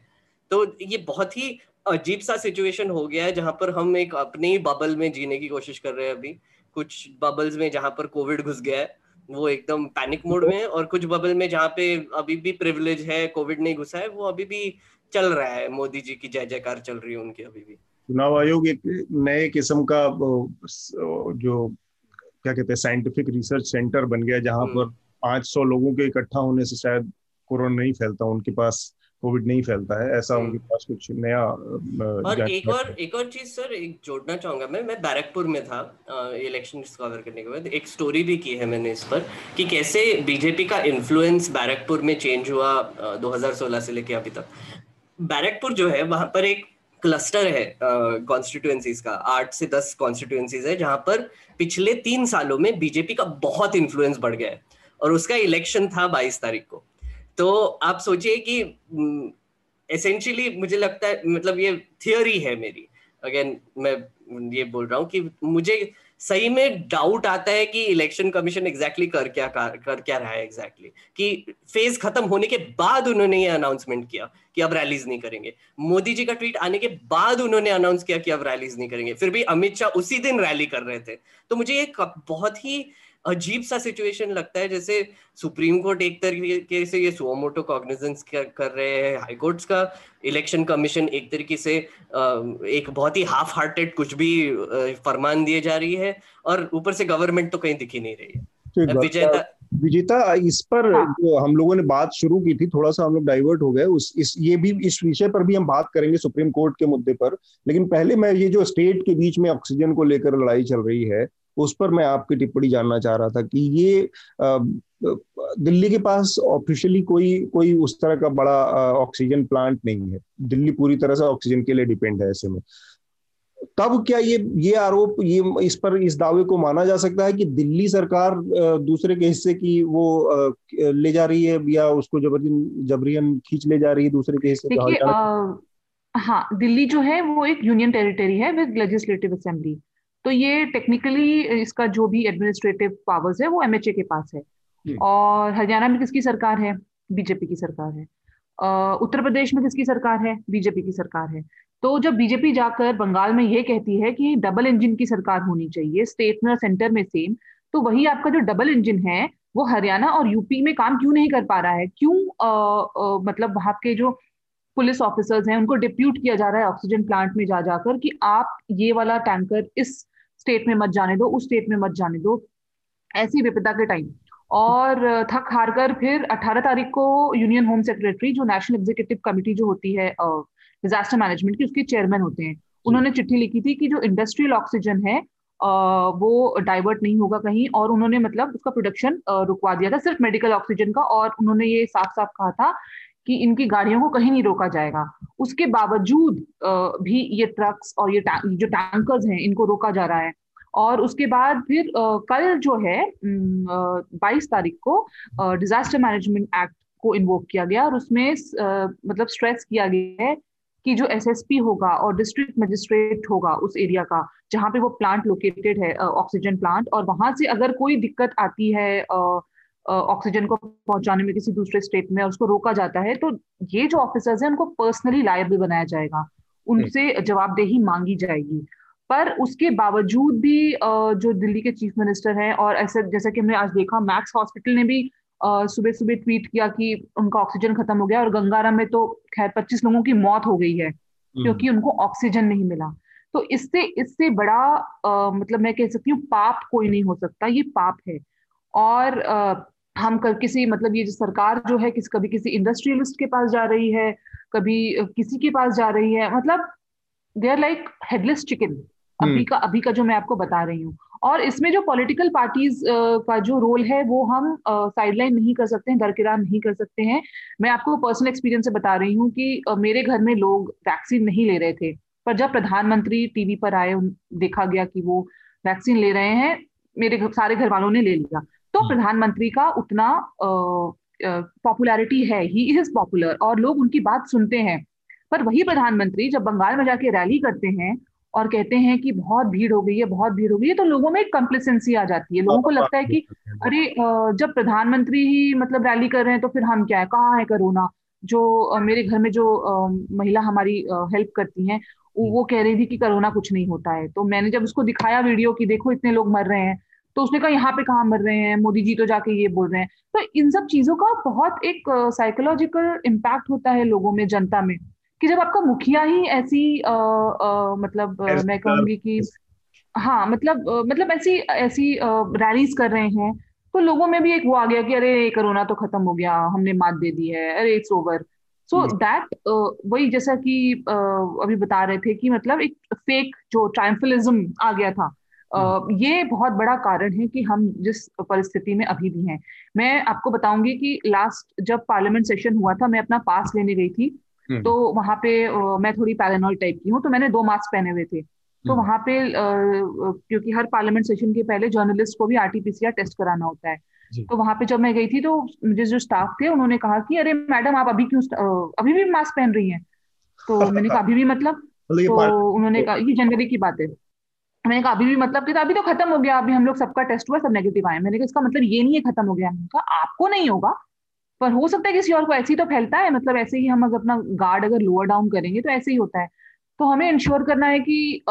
तो ये बहुत ही अजीब सा सिचुएशन हो गया है, जहाँ पर हम एक अपने ही बबल में जीने की कोशिश कर रहे हैं अभी। कुछ बबल्स में जहाँ पर कोविड घुस गया है। वो एकदम पैनिक मोड में है और कुछ बबल में जहाँ पे अभी भी प्रिविलेज है कोविड नहीं घुसा है वो अभी भी चल रहा है। मोदी जी की जय जयकार चल रही है उनकी अभी भी। चुनाव आयोग एक नए किस्म का जो क्या कहते हैं साइंटिफिक रिसर्च सेंटर बन गया जहाँ हम्म। पर 500 लोगों के इकट्ठा होने से शायद कोरोना नहीं फैलता उनके पास। कोविड नहीं फैलता है ऐसा हम्म। उनके पास कुछ नया और एक और एक और चीज़ सर एक जोड़ना चाहूँगा मैं मैं बैरकपुर में था इलेक्शन कवर करने के बाद एक स्टोरी भी की है मैंने इस पर कि कैसे बीजेपी का इन्फ्लुएंस बैरकपुर में चेंज हुआ 2016 से लेके अभी तक। बैरकपुर जो है वहाँ पर एक क्लस्टर है कॉन्स्टिट्युएंसीज का आठ से दस कॉन्स्टिट्युएंसीज है जहाँ पर पिछले तीन सालों में बीजेपी का बहुत इन्फ्लुएंस बढ़ गया है। और उसका इलेक्शन था बाईस तारीख को। तो आप सोचिए कि एसेंशियली मुझे लगता है मतलब ये थियोरी है मेरी। अगेन मैं ये बोल रहा हूँ कि मुझे सही में डाउट आता है कि इलेक्शन कमीशन एग्जैक्टली कर क्या कर, कर क्या रहा है एग्जैक्टली exactly. कि फ़ेज़ खत्म होने के बाद उन्होंने ये अनाउंसमेंट किया कि अब रैलीज नहीं करेंगे। मोदी जी का ट्वीट आने के बाद उन्होंने अनाउंस किया कि अब रैलीज नहीं करेंगे। फिर भी अमित शाह उसी दिन रैली कर रहे थे। तो मुझे ये बहुत ही अजीब सा सिचुएशन लगता है जैसे सुप्रीम कोर्ट एक तरीके से ये सोमोटो कॉग्निजेंस कर रहे हैं हाई कोर्ट्स का इलेक्शन कमीशन एक तरीके से एक बहुत ही हाफ़ हार्टेड कुछ भी फरमान दिए जा रही है और ऊपर से गवर्नमेंट तो कहीं दिख ही नहीं रही है विजेता विजेता इस पर हाँ। जो हम लोगों ने बात शुरू की थी थोड़ा सा हम लोग डाइवर्ट हो गए उस इस ये भी इस विषय पर भी हम बात करेंगे सुप्रीम कोर्ट के मुद्दे पर लेकिन पहले मैं ये जो स्टेट के बीच में ऑक्सीजन को लेकर लड़ाई चल रही है उस पर मैं आपकी टिप्पणी जानना चाह रहा था कि ये दिल्ली के पास ऑफिशियली कोई कोई उस तरह का बड़ा ऑक्सीजन प्लांट नहीं है। दिल्ली पूरी तरह से ऑक्सीजन के लिए डिपेंड है ऐसे में। तब क्या ये ये आरोप ये इस पर इस दावे को माना जा सकता है कि दिल्ली सरकार दूसरे के हिस्से की वो ले जा रही है या उसको जबरन जबरियन खींच ले जा रही है दूसरे के हिस्से हाँ दिल्ली जो है वो एक यूनियन टेरिटरी है विद लेजिस्लेटिव असेंबली तो ये टेक्निकली इसका जो भी एडमिनिस्ट्रेटिव पावर्स है वो एमएचए के पास है। और हरियाणा में किसकी सरकार है? बीजेपी की सरकार है। उत्तर प्रदेश में किसकी सरकार है? बीजेपी की सरकार है। तो जब बीजेपी जाकर बंगाल में ये कहती है कि डबल इंजन की सरकार होनी चाहिए स्टेट में और सेंटर में सेम तो वही आपका जो डबल इंजन है वो हरियाणा और यूपी में काम क्यों नहीं कर पा रहा है? क्यों आ, आ, मतलब वहाँ के जो पुलिस ऑफिसर्स हैं उनको डिप्यूट किया जा रहा है ऑक्सीजन प्लांट में जा जाकर कि आप ये वाला टैंकर इस स्टेट में मत जाने दो उस स्टेट में मत जाने दो। ऐसी विपदा के टाइम और थक हार कर फिर 18 तारीख को यूनियन होम सेक्रेटरी जो नेशनल एग्जीक्यूटिव कमिटी जो होती है डिजास्टर मैनेजमेंट की उसके चेयरमैन होते हैं। उन्होंने चिट्ठी लिखी थी कि जो इंडस्ट्रियल ऑक्सीजन है वो डाइवर्ट नहीं होगा कहीं और उन्होंने मतलब उसका प्रोडक्शन रुकवा दिया था सिर्फ़ मेडिकल ऑक्सीजन का और उन्होंने ये साफ़ साफ़ कहा था कि इनकी गाड़ियों को कहीं नहीं रोका जाएगा। उसके बावजूद भी ये ट्रक्स और ये टा, जो टैंकर्स हैं इनको रोका जा रहा है। और उसके बाद फिर कल जो है बाईस तारीख को डिजास्टर मैनेजमेंट एक्ट को इन्वोक किया गया और उसमें मतलब स्ट्रेस किया गया है कि जो एसएसपी होगा और डिस्ट्रिक्ट मजिस्ट्रेट होगा उस एरिया का जहाँ पे वो प्लांट लोकेटेड है ऑक्सीजन प्लांट और वहाँ से अगर कोई दिक्कत आती है ऑक्सीजन को पहुँचाने में किसी दूसरे स्टेट में उसको रोका जाता है तो ये जो ऑफिसर्स हैं उनको पर्सनली लायबल बनाया जाएगा। उनसे जवाबदेही मांगी जाएगी। पर उसके बावजूद भी जो दिल्ली के चीफ मिनिस्टर हैं और ऐसे जैसा कि हमने आज देखा मैक्स हॉस्पिटल ने भी सुबह सुबह ट्वीट किया कि उनका ऑक्सीजन खत्म हो गया और गंगाराम में तो खैर पच्चीस लोगों की मौत हो गई है हम्म। क्योंकि उनको ऑक्सीजन नहीं मिला। तो इससे इससे बड़ा आ, मतलब मैं कह सकती हूँ पाप कोई नहीं हो सकता ये पाप है। और आ, हम कर किसी मतलब ये जो सरकार जो है किस कभी किसी इंडस्ट्रियलिस्ट के पास जा रही है कभी किसी के पास जा रही है मतलब they are like headless chicken अभी। का अभी का जो मैं आपको बता रही हूँ। और इसमें जो पॉलिटिकल पार्टीज़ का जो रोल है वो हम साइडलाइन नहीं कर सकते हैं दरकिरार नहीं कर सकते हैं। मैं आपको पर्सनल एक्सपीरियंस से बता रही हूँ कि मेरे घर में लोग वैक्सीन नहीं ले रहे थे। पर जब प्रधानमंत्री टीवी पर आए देखा गया कि वो वैक्सीन ले रहे हैं मेरे सारे घर वालों ने ले लिया। तो हम्म। प्रधानमंत्री का उतना पॉपुलैरिटी है ही इज़ पॉपुलर और लोग उनकी बात सुनते हैं। पर वही प्रधानमंत्री जब बंगाल में जाके रैली करते हैं और कहते हैं कि बहुत भीड़ हो गई है बहुत भीड़ हो गई है तो लोगों में एक कंप्लेसेंसी आ जाती है। लोगों को लगता है कि अरे जब प्रधानमंत्री ही मतलब रैली कर रहे हैं तो फिर हम क्या है? कहाँ है कोरोना जो मेरे घर में जो महिला हमारी हेल्प करती हैं वो कह रही थी कि कोरोना कुछ नहीं होता है। तो मैंने जब उसको दिखाया वीडियो की देखो इतने लोग मर रहे हैं तो उसने कहा यहाँ पे कहाँ मर रहे हैं? मोदी जी तो जाके ये बोल रहे हैं। तो इन सब चीज़ों का बहुत एक साइकोलॉजिकल इम्पैक्ट होता है लोगों में जनता में कि जब आपका मुखिया ही ऐसी आ, आ, मतलब मैं कहूँगी कि हाँ मतलब मतलब ऐसी ऐसी रैलीज कर रहे हैं तो लोगों में भी एक वो आ गया कि अरे कोरोना तो खत्म हो गया हमने मात दे दी है अरे इट्स ओवर सो दैट वही जैसा कि uh, अभी बता रहे थे कि मतलब एक फेक जो ट्राइम्फलिज्म आ गया था ये बहुत बड़ा कारण है कि हम जिस परिस्थिति में अभी भी हैं। मैं आपको बताऊँगी कि लास्ट जब पार्लियामेंट सेशन हुआ था मैं अपना पास लेने गई थी हम्म। तो वहाँ पे मैं थोड़ी पैरानॉइड टाइप की हूँ तो मैंने दो मास्क पहने हुए थे। तो हम्म। वहाँ पे क्योंकि हर पार्लियामेंट सेशन के पहले जर्नलिस्ट को भी आरटीपीसीआर टेस्ट कराना होता है। तो वहाँ पे जब मैं गई थी तो मुझे जो स्टाफ थे उन्होंने कहा कि अरे मैडम आप अभी क्यों अभी भी मास्क पहन रही हैं? तो मैंने कहा अभी भी मतलब? तो उन्होंने कहा ये जनवरी की बात है। मैंने कहा, अभी भी मतलब कि तो अभी तो खत्म हो गया, अभी हम लोग सबका टेस्ट हुआ, सब नेगेटिव आए मैंने कहा, इसका मतलब ये नहीं है खत्म हो गया। कहा, आपको नहीं होगा, पर हो सकता है किसी और को ऐसे ही तो फैलता है मतलब ऐसे ही हम अगर अपना गार्ड अगर लोअर डाउन करेंगे तो ऐसे ही होता है। तो हमें इंश्योर करना है कि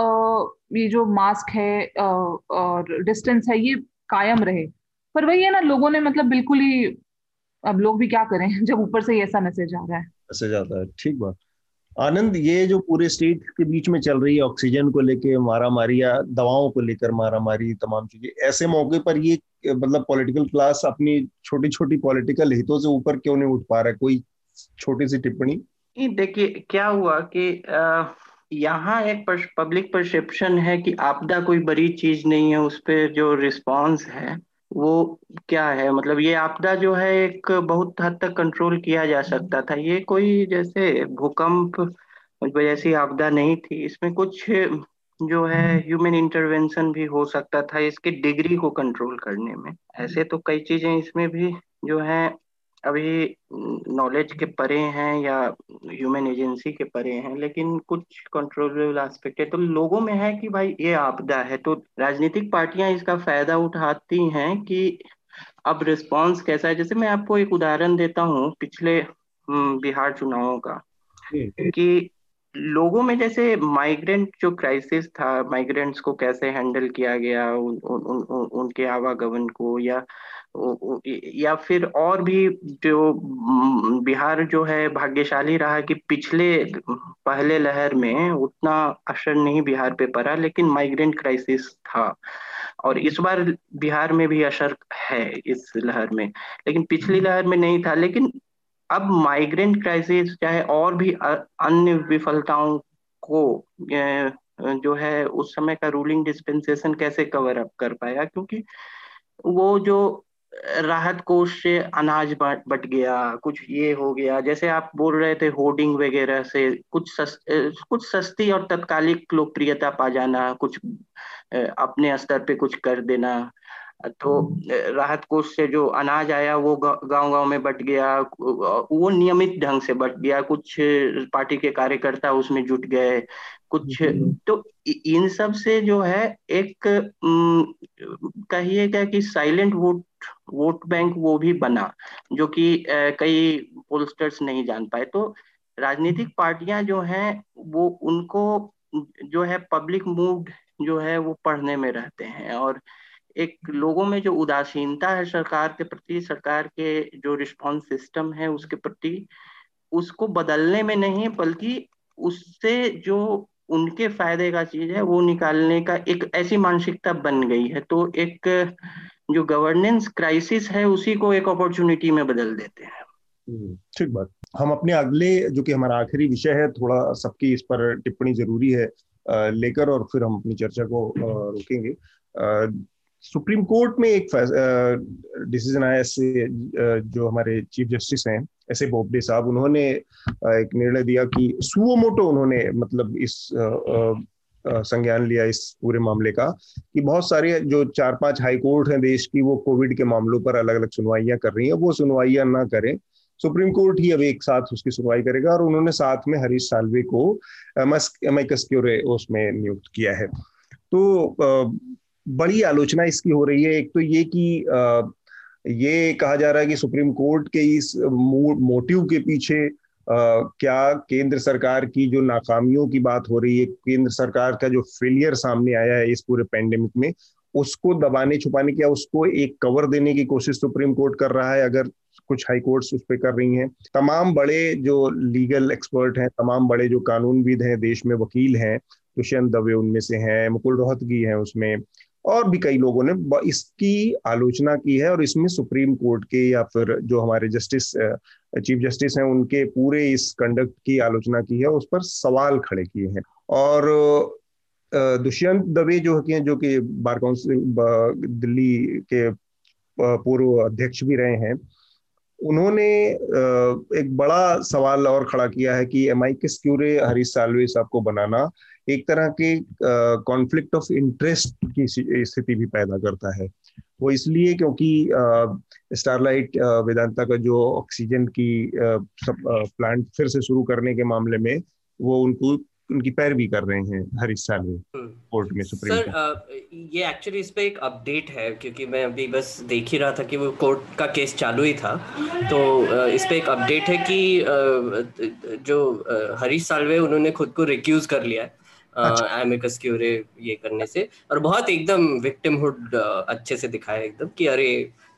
ये जो मास्क है और डिस्टेंस है, ये कायम रहे। पर वही है ना, लोगों ने मतलब बिल्कुल ही, अब लोग भी क्या करें, जब ऊपर से ही ऐसा मैसेज आ रहा है। मैसेज आता है, ठीक बात। आनंद, ये जो पूरे स्टेट के बीच में चल रही है ऑक्सीजन को लेके मारा मारी या दवाओं को लेकर मारा मारी तमाम चीज़ें, ऐसे मौके पर ये मतलब पॉलिटिकल क्लास अपनी छोटी छोटी पॉलिटिकल हितों से ऊपर क्यों नहीं उठ पा रहा है? कोई छोटी सी टिप्पणी? देखिए, क्या हुआ कि यहाँ एक पब्लिक परसेप्शन है कि आपदा कोई बड़ी चीज़ नहीं है, उस पर जो रिस्पॉन्स है वो क्या है? मतलब ये आपदा जो है एक बहुत हद तक कंट्रोल किया जा सकता था। ये कोई जैसे भूकंप जैसी आपदा नहीं थी। इसमें कुछ जो है ह्यूमन इंटरवेंशन भी हो सकता था इसके डिग्री को कंट्रोल करने में। ऐसे तो कई चीज़ें इसमें भी जो है अभी नॉलेज के परे हैं या ह्यूमन एजेंसी के परे हैं लेकिन कुछ कंट्रोलेबल एस्पेक्ट है। तो लोगों में है कि भाई ये आपदा है तो राजनीतिक पार्टियाँ इसका फ़ायदा उठाती हैं कि अब रिस्पांस कैसा है? जैसे मैं आपको एक उदाहरण देता हूँ पिछले बिहार चुनावों का कि लोगों में जैसे माइग्रेंट जो क्राइसिस था माइग्रेंट्स को कैसे हैंडल किया गया उन, उन, उन, उनके आवागमन को या या फिर और भी जो बिहार जो है भाग्यशाली रहा कि पिछले पहले लहर में उतना असर नहीं बिहार पे पड़ा लेकिन माइग्रेंट क्राइसिस था और इस बार बिहार में भी असर है इस लहर में लेकिन पिछली हम्म। लहर में नहीं था लेकिन अब माइग्रेंट क्राइसिस चाहे और भी अन्य विफलताओं को जो है उस समय का रूलिंग डिस्पेंसेशन कैसे कवर अप कर पाया क्योंकि वो जो राहत कोष से अनाज बट गया कुछ ये हो गया। जैसे आप बोल रहे थे होर्डिंग वगैरह से कुछ सस, कुछ सस्ती और तत्कालिक लोकप्रियता पा जाना कुछ अपने स्तर पे कुछ कर देना। तो राहत कोष से जो अनाज आया वो गाँव गाँव में बट गया वो नियमित ढंग से बट गया। कुछ पार्टी के कार्यकर्ता उसमें जुट गए कुछ तो इन सबसे जो है एक कहिएगा कि साइलेंट वोट वोट बैंक वो भी बना जो कि कई पोलस्टर्स नहीं जान पाए। तो राजनीतिक पार्टियाँ जो हैं वो उनको जो है पब्लिक मूड जो है वो पढ़ने में रहते हैं। और एक लोगों में जो उदासीनता है सरकार के प्रति सरकार के जो रिस्पॉन्स सिस्टम है उसके प्रति उसको बदलने में नहीं बल्कि उससे जो उनके फ़ायदे का चीज़ है वो निकालने का एक ऐसी मानसिकता बन गई है। तो एक जो गवर्नेंस क्राइसिस है उसी को एक अपॉर्चुनिटी में बदल देते हैं। हम्म, ठीक बात। हम अपने अगले जो कि हमारा आखिरी विषय है थोड़ा सबकी इस पर टिप्पणी ज़रूरी है लेकर और फिर हम अपनी चर्चा को रोकेंगे। सुप्रीम कोर्ट में एक डिसीज़न आया जो हमारे चीफ जस्टिस हैं ऐसे बोबडे साहब, उन्होंने एक निर्णय दिया कि सुओमोटो उन्होंने मतलब इस संज्ञान लिया इस पूरे मामले का कि बहुत सारे जो चार पाँच हाई कोर्ट हैं देश की, वो कोविड के मामलों पर अलग अलग सुनवाइयाँ कर रही हैं। वो सुनवाइयाँ ना करें। सुप्रीम कोर्ट ही अब एक साथ उसकी सुनवाई करेगा और उन्होंने साथ में हरीश सालवे को एमआईकस उसमें नियुक्त किया है। तो बड़ी आलोचना इसकी हो रही है। एक तो ये कि ये कहा जा रहा है कि सुप्रीम कोर्ट के इस मोटिव के पीछे Uh, क्या केंद्र सरकार की जो नाकामियों की बात हो रही है केंद्र सरकार का जो फेलियर सामने आया है इस पूरे पेंडेमिक में उसको दबाने छुपाने की उसको एक कवर देने की कोशिश सुप्रीम कोर्ट कर रहा है? अगर कुछ हाई कोर्ट्स उस पर कर रही हैं तमाम बड़े जो लीगल एक्सपर्ट हैं तमाम बड़े जो कानूनविद हैं देश में वकील हैं दुष्यंत दवे उनमें से हैं मुकुल रोहतगी हैं उसमें और भी कई लोगों ने इसकी आलोचना की है और इसमें सुप्रीम कोर्ट के या फिर जो हमारे जस्टिस चीफ जस्टिस हैं, उनके पूरे इस कंडक्ट की आलोचना की है, उस पर सवाल खड़े किए हैं। और दुष्यंत दवे जो है, जो कि बार काउंसिल दिल्ली के पूर्व अध्यक्ष भी रहे हैं, उन्होंने एक बड़ा सवाल और खड़ा किया है कि, एम आई किस क्यूरे हरीश सालवे साहब को बनाना? एक तरह के कॉन्फ्लिक्ट ऑफ़ इंटरेस्ट की स्थिति भी पैदा करता है। वो इसलिए क्योंकि स्टारलाइट वेदांता का जो ऑक्सीजन की प्लांट फिर से शुरू करने के मामले में वो उनको उनकी पैरवी कर रहे हैं हर हरीश सालवे कोर्ट हम्म। में सुप्रीम सर ये एक्चुअली इस पे एक अपडेट है क्योंकि मैं अभी बस देख ही रहा था कि वो कोर्ट का केस चालू ही था। तो इस पे एक अपडेट है कि जो हरीश सालवे उन्होंने खुद को रिक्यूज कर लिया है। एमिकस क्यूरे ये करने से। और बहुत एकदम विक्टिमहुड अच्छे से दिखाया एकदम कि अरे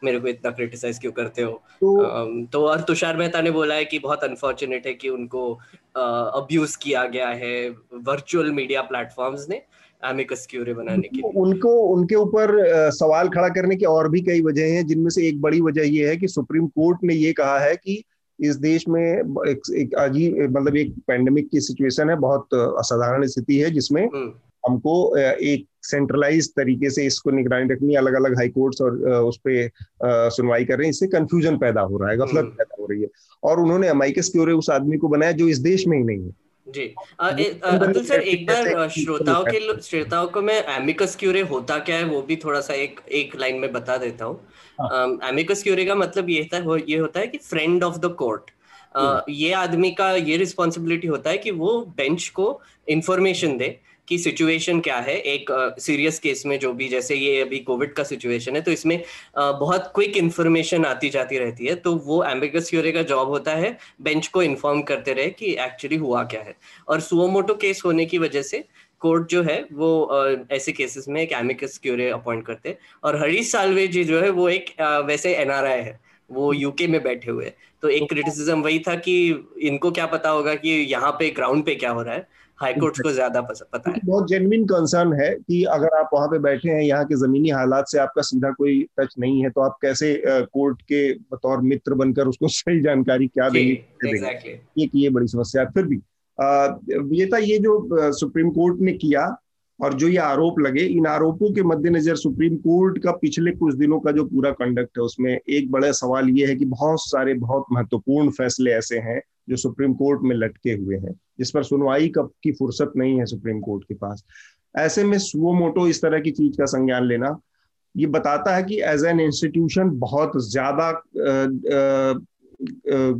मेरे को इतना क्रिटिसाइज क्यों करते हो? तो, तो और तुषार मेहता ने बोला है कि बहुत अनफॉर्चुनेट है कि उनको अब्यूज किया गया है वर्चुअल मीडिया प्लेटफॉर्म्स ने एमिकस क्यूरे बनाने के उनको उनके ऊपर सवाल खड़ा करने की और भी कई वजह हैं जिनमें से एक बड़ी वजह यह है कि सुप्रीम कोर्ट ने ये कहा है कि इस देश में एक, एक अजीब मतलब एक पैंडेमिक की सिचुएशन है बहुत असाधारण स्थिति है जिसमें हम्म। हमको एक सेंट्रलाइज तरीके से इसको निगरानी रखनी अलग अलग हाई कोर्ट्स और उस पर सुनवाई कर रहे हैं इससे कंफ्यूजन पैदा हो रहा है गफलत हम्म। पैदा हो रही है और उन्होंने अमाइकस क्योरे उस आदमी को बनाया जो इस देश में ही नहीं है जी। अब्दुल सर एक बार श्रोताओं के श्रोताओं को मैं एमिकस क्यूरे होता क्या है वो भी थोड़ा सा एक एक लाइन में बता देता हूँ। एमिकस क्यूरे का मतलब ये था ये होता है कि फ्रेंड ऑफ़ द कोर्ट ये आदमी का ये रिस्पॉन्सिबिलिटी होता है कि वो बेंच को इन्फॉर्मेशन दे। कि सिचुएशन क्या है? एक सीरियस uh, केस में जो भी जैसे ये अभी कोविड का सिचुएशन है तो इसमें uh, बहुत क्विक इन्फॉर्मेशन आती जाती रहती है तो वो एम्बिगस क्यूरे का जॉब होता है बेंच को इन्फॉर्म करते रहे कि एक्चुअली हुआ क्या है। और सुओमोटो केस होने की वजह से कोर्ट जो है वो ऐसे केसेस में एक एमिकस क्यूरे अपॉइंट करते हैं। और हरीश सालवे जी जो है वो एक वैसे एनआरआई है वो यूके में बैठे हुए तो एक क्रिटिसिज्म वही था कि इनको क्या पता होगा कि यहाँ पे ग्राउंड पे क्या हो रहा है। हाईकोर्ट को ज़्यादा पता है। बहुत जेनविन कंसर्न है कि अगर आप वहाँ पे बैठे हैं यहाँ के जमीनी हालात से आपका सीधा कोई टच नहीं है तो आप कैसे कोर्ट के बतौर मित्र बनकर उसको सही जानकारी क्या देंगे? ये ये बड़ी समस्या फिर भी ये था ये जो सुप्रीम कोर्ट ने किया और जो ये आरोप लगे इन आरोपों के मद्देनजर सुप्रीम कोर्ट का पिछले कुछ दिनों का जो पूरा कंडक्ट है उसमें एक बड़ा सवाल ये है कि बहुत सारे बहुत महत्वपूर्ण फैसले ऐसे हैं जो सुप्रीम कोर्ट में लटके हुए हैं। जिस पर सुनवाई कब की फुर्सत नहीं है सुप्रीम कोर्ट के पास। ऐसे में सुओ मोटो इस तरह की चीज़ का संज्ञान लेना, ये बताता है कि एज एन इंस्टीट्यूशन बहुत ज़्यादा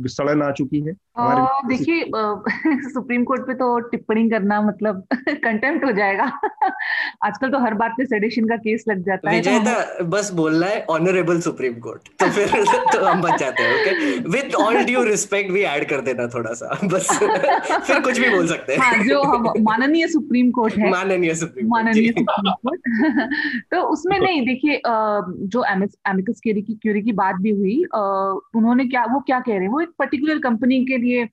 सड़न आ चुकी है। देखिए सुप्रीम कोर्ट पे तो टिप्पणी करना मतलब कंटेम्प्ट हो जाएगा। आजकल तो हर बात पे सेडिशन का केस लग जाता है विजय तो बस बोलना है ऑनरेबल सुप्रीम कोर्ट तो फिर तो हम बच जाते हैं okay with all due respect भी ऐड कर देना थोड़ा सा बस। फिर कुछ भी बोल सकते हैं। हाँ, जो हम माननीय सुप्रीम कोर्ट है। माननीय सुप्रीम माननीय सुप्रीम कोर्ट। तो उसमें नहीं देखिए जो एमिकस क्यूरी की बात भी हुई उन्होंने क्या वो क्या कह रहे हैं? वो एक पर्टिकुलर कंपनी के लिए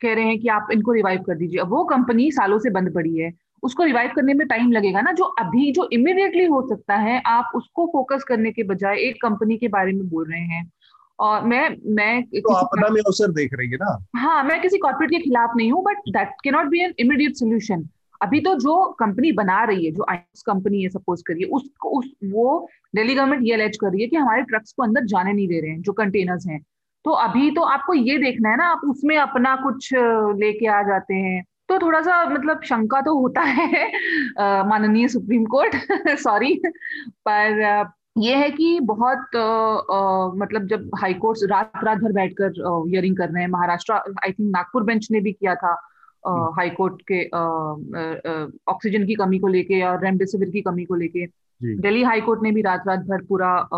कह रहे हैं कि आप इनको रिवाइव कर दीजिए। अब वो कंपनी सालों से बंद पड़ी है। उसको रिवाइव करने में टाइम लगेगा ना। जो अभी जो इमिडिएटली हो सकता है आप उसको फोकस करने के बजाय एक कंपनी के बारे में बोल रहे हैं। और मैं मैं तो आपदा में अवसर देख रही है ना? हाँ मैं किसी कॉर्पोरेट के खिलाफ नहीं हूँ but that can not be an immediate solution अभी तो जो कंपनी बना रही है जो आइस कंपनी है सपोज़ करिए उस, उस वो दिल्ली गवर्नमेंट ये अलेज कर रही है कि हमारे ट्रक्स को अंदर जाने नहीं दे रहे हैं जो कंटेनर्स हैं। तो अभी तो आपको ये देखना है ना आप उसमें अपना कुछ लेके आ जाते हैं। तो थोड़ा सा मतलब शंका तो होता है माननीय सुप्रीम कोर्ट सॉरी। पर ये है कि बहुत आ, आ, मतलब जब हाई कोर्ट रात रात भर बैठकर हियरिंग कर रहे हैं Maharashtra I think Nagpur bench ने भी किया था हाई हम्म। कोर्ट के ऑक्सीजन की कमी को लेके और रेमडेसिविर की कमी को लेके। दिल्ली हाई कोर्ट ने भी रात रात भर पूरा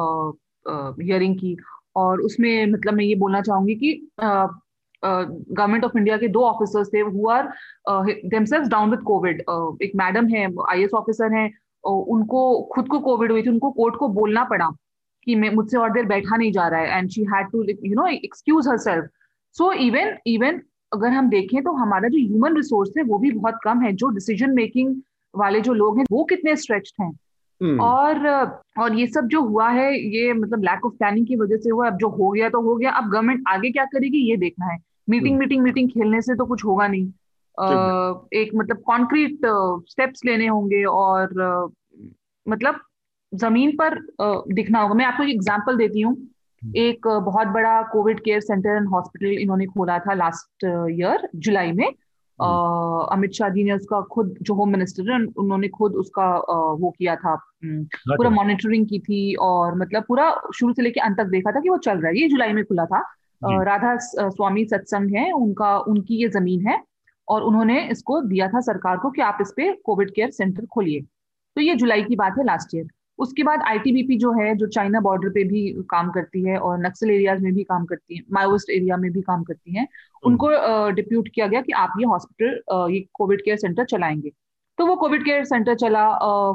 हियरिंग की। और उसमें मतलब मैं ये बोलना चाहूँगी कि गवर्नमेंट ऑफ़ इंडिया के दो ऑफिसर्स थे who are themselves down with covid एक मैडम है आईएएस ऑफिसर हैं उनको, खुद को कोविड हुई थी, उनको कोर्ट को बोलना पड़ा कि मैं, मुझसे और देर बैठा नहीं जा रहा है। And she had to you know excuse herself so even even अगर हम देखें तो हमारा जो ह्यूमन रिसोर्स है, वो भी बहुत कम है। जो डिसीज़न मेकिंग वाले जो लोग हैं, वो कितने स्ट्रेच्ड हैं. और और ये सब जो हुआ है ये मतलब लैक ऑफ़ प्लानिंग की वजह से हुआ अब जो हो गया तो हो गया अब गवर्नमेंट आगे क्या करेगी ये देखना है। मीटिंग मीटिंग मीटिंग खेलने से तो कुछ होगा नहीं। एक मतलब कॉन्क्रीट स्टेप्स लेने होंगे और मतलब ज़मीन पर दिखना होगा। मैं आपको एक एग्जांपल देती हूँ। हम्म। एक बहुत बड़ा covid care centre and hospital इन्होंने खोला था लास्ट ईयर जुलाई में। हम्म। अमित शाह जी ने उसका खुद जो होम मिनिस्टर है उन्होंने खुद उसका वो किया था पूरा मॉनिटरिंग की थी और मतलब पूरा शुरू से लेके अंत तक देखा था कि वो चल रहा है ये जुलाई में खुला था। राधा स्वामी सत्संग है उनका उनकी ये ज़मीन है और उन्होंने इसको दिया था सरकार को कि आप इस पे कोविड केयर सेंटर खोलिए। तो ये जुलाई की बात है लास्ट ईयर। उसके बाद आईटीबीपी जो है जो चाइना बॉर्डर पे भी काम करती है और नक्सल एरियाज़ में भी काम करती है माओइस्ट एरिया में भी काम करती है हम्म। उनको डिप्यूट किया गया कि आप ये हॉस्पिटल ये कोविड केयर सेंटर चलाएँगे। तो वो कोविड केयर सेंटर चला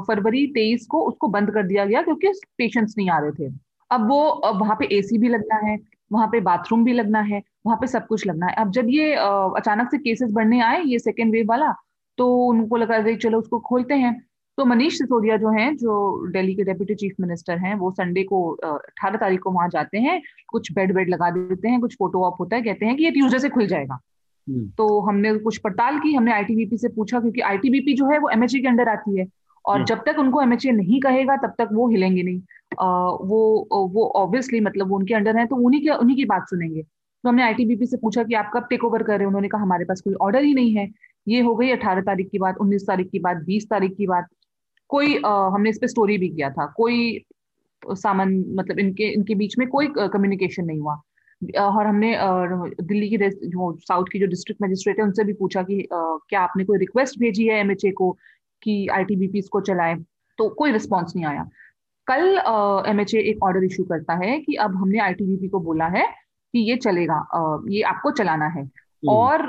फरवरी तेईस को उसको बंद कर दिया गया क्योंकि पेशेंट्स नहीं आ रहे थे। अब वो वहाँ पे एसी भी लगना है वहाँ पे बाथरूम भी लगना है वहाँ पे सब कुछ लगना है। अब जब ये अचानक से केसेस बढ़ने आए ये सेकेंड वेव वाला तो उनको लगा चलो उसको खोलते हैं। तो मनीष सिसोदिया जो हैं जो दिल्ली के डेप्यूटी चीफ मिनिस्टर हैं वो संडे को अठारह तारीख को वहाँ जाते हैं कुछ बेड वेड लगा देते हैं कुछ फ़ोटो ऑप होता है कहते हैं कि ये ट्यूजडे से खुल जाएगा। हम्म। तो हमने कुछ पड़ताल की हमने आईटीबीपी से पूछा क्योंकि आईटीबीपी जो है वो एमएचए के अंडर आती है और हम्म। जब तक उनको एमएचए नहीं कहेगा तब तक वो हिलेंगे नहीं। आ, वो वो ऑब्वियसली मतलब वो उनके अंडर है तो उन्हीं के उन्हीं की बात सुनेंगे। तो हमने आईटीबीपी से पूछा कि आप कब टेक ओवर कर रहे हैं? उन्होंने कहा हमारे पास कोई ऑर्डर ही नहीं है। ये हो गई अठारह तारीख की बात उन्नीस तारीख की बात बीस तारीख की बात। कोई आ, हमने इस पे स्टोरी भी किया था। कोई सामान मतलब इनके इनके बीच में कोई कम्युनिकेशन नहीं हुआ। और हमने दिल्ली की जो साउथ की जो डिस्ट्रिक्ट मजिस्ट्रेट है उनसे भी पूछा कि क्या आपने कोई रिक्वेस्ट भेजी है एमएचए को कि आईटीबीपी को चलाए? तो कोई रिस्पॉन्स नहीं आया। कल एमएचए एक ऑर्डर इशू करता है कि अब हमने आईटीबीपी को बोला है कि ये चलेगा ये आपको चलाना है। हम्म। और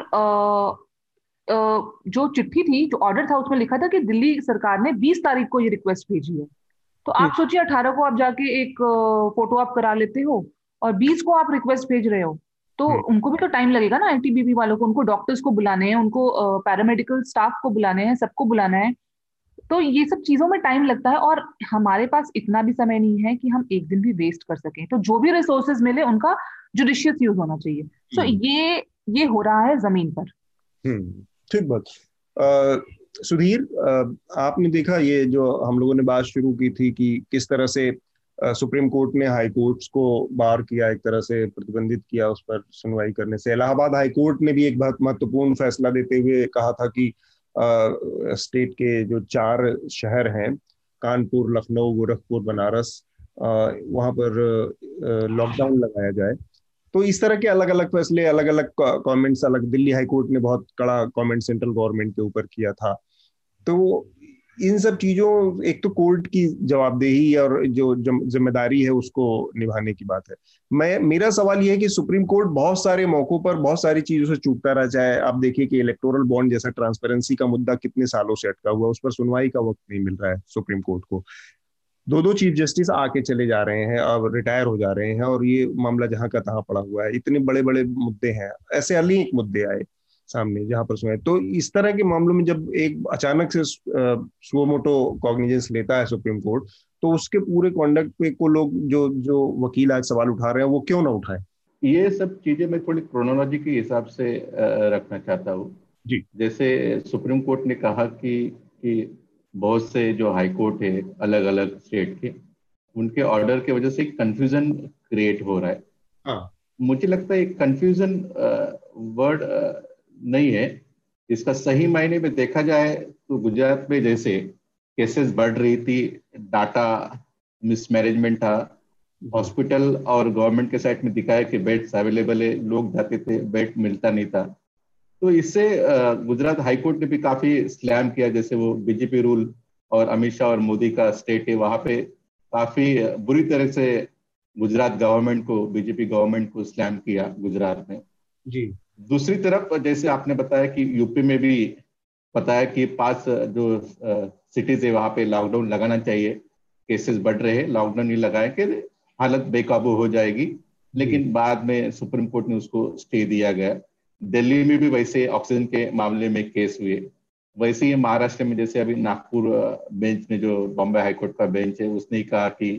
जो चिट्ठी थी जो ऑर्डर था उसमें लिखा था कि दिल्ली सरकार ने 20 तारीख को ये रिक्वेस्ट भेजी है तो आप सोचिए 18 को आप जाके एक फ़ोटो आप करा लेते हो और 20 को आप रिक्वेस्ट भेज रहे हो तो हम्म। उनको भी तो टाइम लगेगा ना आईटीबीपी वालों को उनको डॉक्टर्स को बुलाने हैं उनको पैरामेडिकल स्टाफ को बुलाने हैं सबको बुलाना है तो ये सब चीज़ों में टाइम लगता है और हमारे पास इतना भी समय नहीं है कि हम एक दिन भी वेस्ट कर सकें तो जो भी रिसोर्सेज मिले उनका जुडिशियस यूज़ होना चाहिए सो so, हम्म। ये ये हो रहा है ज़मीन पर हम्म। ठीक बात। सुधीर आपने देखा ये जो हम लोगों ने बात शुरू की थी कि किस तरह से सुप्रीम कोर्ट ने हाई कोर्ट्स को बार किया, एक तरह से प्रतिबंधित किया, उस पर सुनवाई करने से। इलाहाबाद हाई कोर्ट ने भी एक बहुत महत्वपूर्ण फैसला देते हुए कहा था कि स्टेट के जो चार शहर हैं, कानपुर, लखनऊ, गोरखपुर, बनारस वहाँ पर लॉकडाउन लगाया जाए। तो इस तरह के अलग अलग फैसले अलग अलग कमेंट्स अलग दिल्ली हाई कोर्ट ने बहुत कड़ा कमेंट सेंट्रल गवर्नमेंट के ऊपर किया था। तो इन सब चीज़ों, एक तो कोर्ट की जवाबदेही और जो ज़िम्मेदारी है उसको निभाने की बात है। मैं, मेरा सवाल यह है कि सुप्रीम कोर्ट बहुत सारे मौकों पर बहुत सारी चीज़ों से चूकता रहा, चाहे आप देखिए कि इलेक्टोरल बॉन्ड जैसा ट्रांसपेरेंसी का मुद्दा कितने सालों से अटका हुआ उस पर सुनवाई का वक्त नहीं मिल रहा है सुप्रीम कोर्ट को। दो दो चीफ जस्टिस आके चले जा रहे हैं अब रिटायर हो जा रहे हैं और ये मामला जहाँ का तहां पड़ा हुआ है। इतने बड़े बड़े मुद्दे हैं ऐसे अनेक मुद्दे आए सामने जहाँ पर सुनाए तो इस तरह के मामलों में जब एक अचानक से सुमोटो कॉग्निजेंस लेता है सुप्रीम कोर्ट तो उसके पूरे कॉन्डक्ट पे को लोग जो जो वकील आज सवाल उठा रहे हैं वो क्यों ना उठाए? ये सब चीज़ें मैं थोड़ी क्रोनोलॉजी के हिसाब से रखना चाहता हूँ। जी। जैसे सुप्रीम कोर्ट ने कहा कि कि बहुत से जो हाई कोर्ट है अलग अलग स्टेट के उनके ऑर्डर के वजह से एक कंफ्यूजन क्रिएट हो रहा है। हाँ. मुझे लगता है कंफ्यूजन वर्ड नहीं है। इसका सही मायने में देखा जाए तो गुजरात में जैसे केसेस बढ़ रही थी डाटा मिसमैनेजमेंट था हॉस्पिटल और गवर्नमेंट के साइड में दिखाया कि बेड्स अवेलेबल है लोग जाते थे बेड मिलता नहीं था। तो इससे गुजरात हाईकोर्ट ने भी काफ़ी स्लैम किया जैसे वो बीजेपी रूल और अमित शाह और मोदी का स्टेट है वहाँ पे काफ़ी बुरी तरह से गुजरात गवर्नमेंट को बीजेपी गवर्नमेंट को स्लैम किया गुजरात में जी। दूसरी तरफ़ जैसे आपने बताया कि यूपी में भी पता है कि पाँच जो सिटीज़ है वहाँ पे लॉकडाउन लगाना चाहिए। केसेस बढ़ रहे हैं लॉकडाउन नहीं लगाए कि हालत बेकाबू हो जाएगी। लेकिन बाद में सुप्रीम कोर्ट ने उसको स्टे दिया गया। दिल्ली में भी वैसे ऑक्सीजन के मामले में केस हुए। वैसे ही महाराष्ट्र में जैसे अभी नागपुर बेंच में जो बॉम्बे हाईकोर्ट का बेंच है उसने कहा कि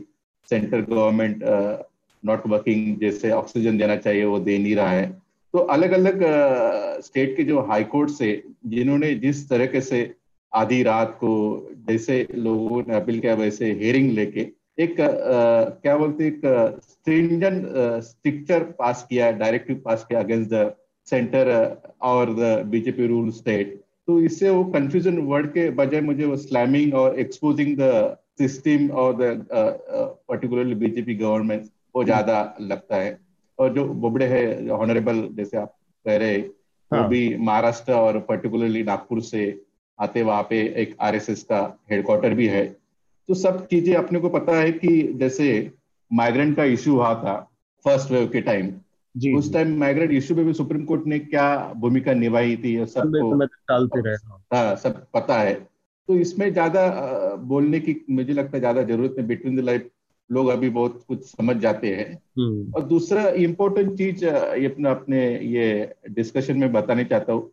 सेंट्रल गवर्नमेंट नॉट वर्किंग जैसे ऑक्सीजन देना चाहिए वो दे नहीं रहा है। तो अलग अलग स्टेट के जो हाई कोर्ट से जिन्होंने जिस तरीके से आधी रात को जैसे लोगों ने अपील किया वैसे हेयरिंग लेके एक आ, क्या बोलते एक स्ट्रिक्चर पास किया डायरेक्टिव पास किया अगेंस्ट द सेंटर और द बीजेपी रूल स्टेट तो इससे वो कंफ्यूजन वर्ड के बजाय मुझे वो स्लैमिंग और एक्सपोजिंग द सिस्टम और द पर्टिकुलरली बीजेपी गवर्नमेंट वो ज़्यादा लगता है। और जो बोबड़े है ऑनरेबल जैसे आप कह रहे हाँ. वो भी महाराष्ट्र और पर्टिकुलरली नागपुर से आते वहाँ पे एक आरएसएस का हेडक्वार्टर भी है। तो सब चीज़ें अपने को पता है कि जैसे माइग्रेंट का इश्यू हुआ था फ़र्स्ट वेव के टाइम जी उस टाइम माइग्रेंट इश्यू में भी सुप्रीम कोर्ट ने क्या भूमिका निभाई थी सबको? टालते रहे हाँ। सब पता है। तो इसमें ज़्यादा बोलने की मुझे लगता है ज़्यादा ज़रूरत है बिटवीन द लाइफ लोग अभी बहुत कुछ समझ जाते हैं। हम्म। और दूसरा इम्पोर्टेंट चीज़ ये अपने अपने ये डिस्कशन में बताना चाहता हूँ।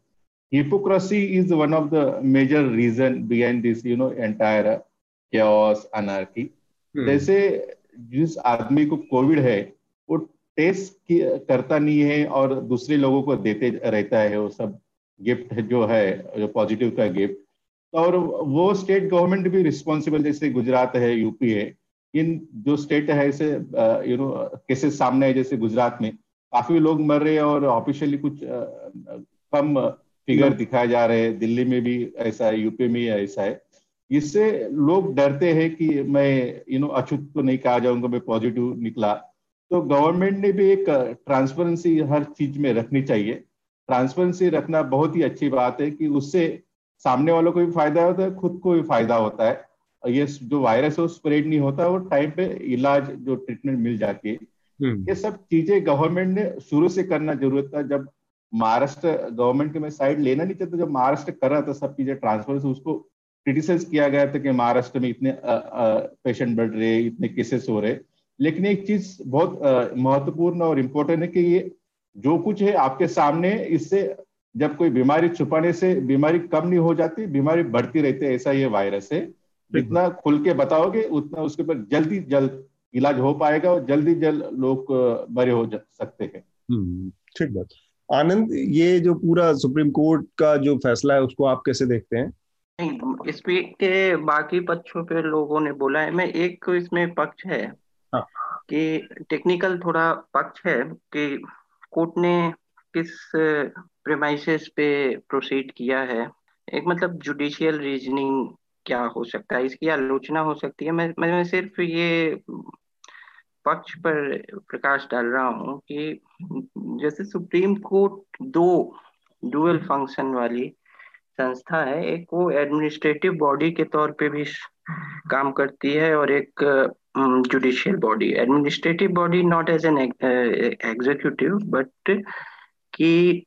Hypocrisy is one of the major reason behind this you know entire anarchy जैसे जिस आदमी को कोविड है वो टेस्ट करता नहीं है और दूसरे लोगों को देते रहता है वो सब गिफ्ट जो है, जो पॉजिटिव का गिफ्ट और वो स्टेट गवर्नमेंट भी रिस्पॉन्सिबल जैसे गुजरात है यूपी है, इन जो स्टेट है, ऐसे यू नो केसेस सामने है जैसे गुजरात में, काफ़ी लोग मर रहे हैं और ऑफिशियली कुछ कम फिगर दिखाए जा रहे हैं। दिल्ली में भी ऐसा है यूपी में ऐसा है। इससे लोग डरते हैं कि मैं यू नो अछूत तो नहीं कहा जाऊँगा, मैं पॉजिटिव निकला। तो गवर्नमेंट ने भी एक ट्रांसपेरेंसी हर चीज़ में रखनी चाहिए। ट्रांसपेरेंसी रखना बहुत ही अच्छी बात है कि उससे सामने वालों को भी फ़ायदा होता है खुद को भी फ़ायदा होता है। और ये जो वायरस है वो स्प्रेड नहीं होता वो टाइम पे इलाज जो ट्रीटमेंट मिल जाती है। हम्म। ये सब चीज़ें गवर्नमेंट ने शुरू से करना ज़रूरत था। जब महाराष्ट्र गवर्नमेंट के मैं साइड लेना नहीं चाहता जब महाराष्ट्र कर रहा था सब चीज़ें ट्रांसफ़र से उसको क्रिटिसाइज किया गया था कि महाराष्ट्र में इतने पेशेंट बढ़ रहे इतने केसेस हो रहे। लेकिन एक चीज़ बहुत महत्वपूर्ण और इम्पोर्टेंट है कि ये जो कुछ है आपके सामने इससे जब कोई बीमारी छुपाने से बीमारी कम नहीं हो जाती बीमारी बढ़ती रहती है ऐसा ये वायरस है। जितना खुल के बताओगे उतना उसके ऊपर जल्दी जल्द इलाज हो पाएगा और जल्दी जल्द लोग बड़े हो सकते हैं। हम्म, ठीक बात। आनंद ये जो पूरा सुप्रीम कोर्ट का जो फैसला है उसको आप कैसे देखते हैं? नहीं इस के बाकी पक्षों पे लोगों ने बोला है मैं एक इसमें पक्ष हाँ. कि टेक्निकल थोड़ा पक्ष है कि कोर्ट ने किस प्रेमाइसिस पे प्रोसीड किया है। एक मतलब जुडिशियल रीजनिंग क्या हो सकता है, इसकी आलोचना हो सकती है। मैं मैं सिर्फ़ ये पक्ष पर प्रकाश डाल रहा हूँ कि जैसे सुप्रीम कोर्ट दो डुअल फ़ंक्शन वाली संस्था है, एक वो एडमिनिस्ट्रेटिव बॉडी के तौर पे भी काम करती है और एक judicial body administrative body not as an executive but कि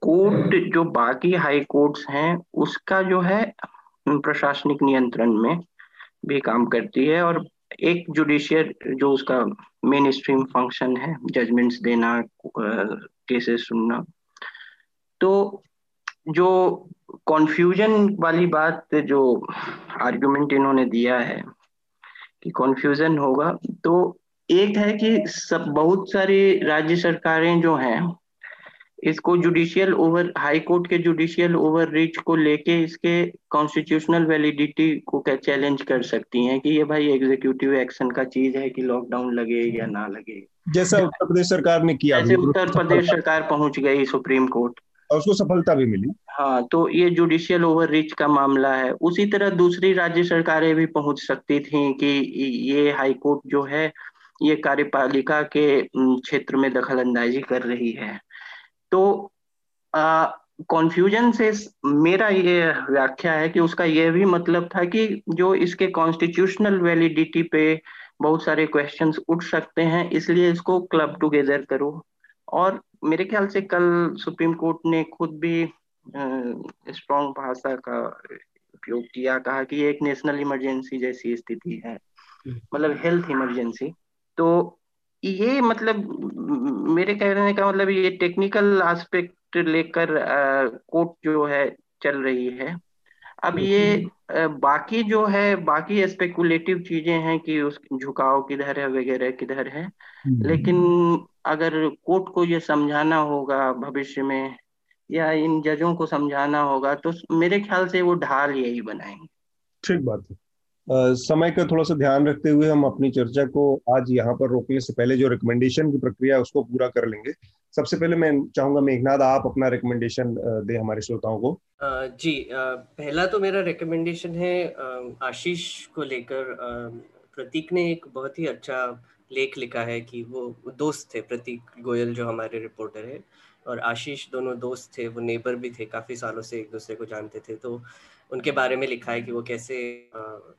कोर्ट जो बाकी हाई कोर्ट्स हैं उसका जो है प्रशासनिक नियंत्रण में भी काम करती है और एक जुडिशियल जो उसका मेन स्ट्रीम फ़ंक्शन है जजमेंट्स देना केसेस सुनना। तो जो कॉन्फ्यूजन वाली बात जो आर्गुमेंट इन्होंने दिया है कि कॉन्फ्यूजन होगा। तो एक है कि सब बहुत सारी राज्य सरकारें जो हैं इसको जुडिशियल ओवर हाई कोर्ट के जुडिशियल ओवर रीच को लेके इसके कॉन्स्टिट्यूशनल वैलिडिटी को क्या चैलेंज कर सकती हैं कि ये भाई एग्जीक्यूटिव एक्शन का चीज़ है कि लॉकडाउन लगे या ना लगे। जैसा उत्तर प्रदेश सरकार ने किया। जैसे उत्तर प्रदेश सरकार पहुँच गई सुप्रीम कोर्ट। और उसको सफलता भी मिली। हाँ तो ये जुडिशियल ओवर रीच का मामला है। उसी तरह दूसरी राज्य सरकारें भी पहुँच सकती थी कि ये हाईकोर्ट जो है, ये कार्यपालिका के क्षेत्र में दखल अंदाजी कर रही है। तो कॉन्फ्यूजन से मेरा ये व्याख्या है कि उसका यह भी मतलब था कि जो इसके कॉन्स्टिट्यूशनल वैलिडिटी पे बहुत सारे क्वेश्चंस उठ सकते हैं, इसलिए इसको क्लब टुगेदर करो। और मेरे ख्याल से कल सुप्रीम कोर्ट ने खुद भी स्ट्रॉन्ग भाषा का उपयोग किया, कहा कि एक नेशनल इमरजेंसी जैसी स्थिति है। मतलब हेल्थ इमरजेंसी तो ये मतलब मेरे कहने का मतलब ये टेक्निकल एस्पेक्ट लेकर कोर्ट जो है, चल रही है अब ये बाकी जो है बाकी स्पेकुलेटिव चीज़ें हैं कि उस झुकाव किधर है वगैरह किधर है। लेकिन अगर कोर्ट को ये समझाना होगा भविष्य में या इन जजों को समझाना होगा तो मेरे ख्याल से वो ढाल यही बनाएँगे। ठीक बात है। Uh, समय का थोड़ा सा ध्यान रखते हुए हम अपनी चर्चा को आज यहाँ पर रोकने से पहले जो रिकमेंडेशन की प्रक्रिया है उसको पूरा कर लेंगे। सबसे पहले मैं चाहूँगा मेघनाथ आप अपना रिकमेंडेशन दे हमारे श्रोताओं को। जी पहला तो मेरा रिकमेंडेशन है आशीष को लेकर प्रतीक ने एक बहुत ही अच्छा लेख लिखा है कि वो दोस्त थे, प्रतीक गोयल जो हमारे रिपोर्टर है। और आशीष दोनों दोस्त थे, वो नेबर भी थे, काफ़ी सालों से एक दूसरे को जानते थे। तो उनके बारे में लिखा है कि वो कैसे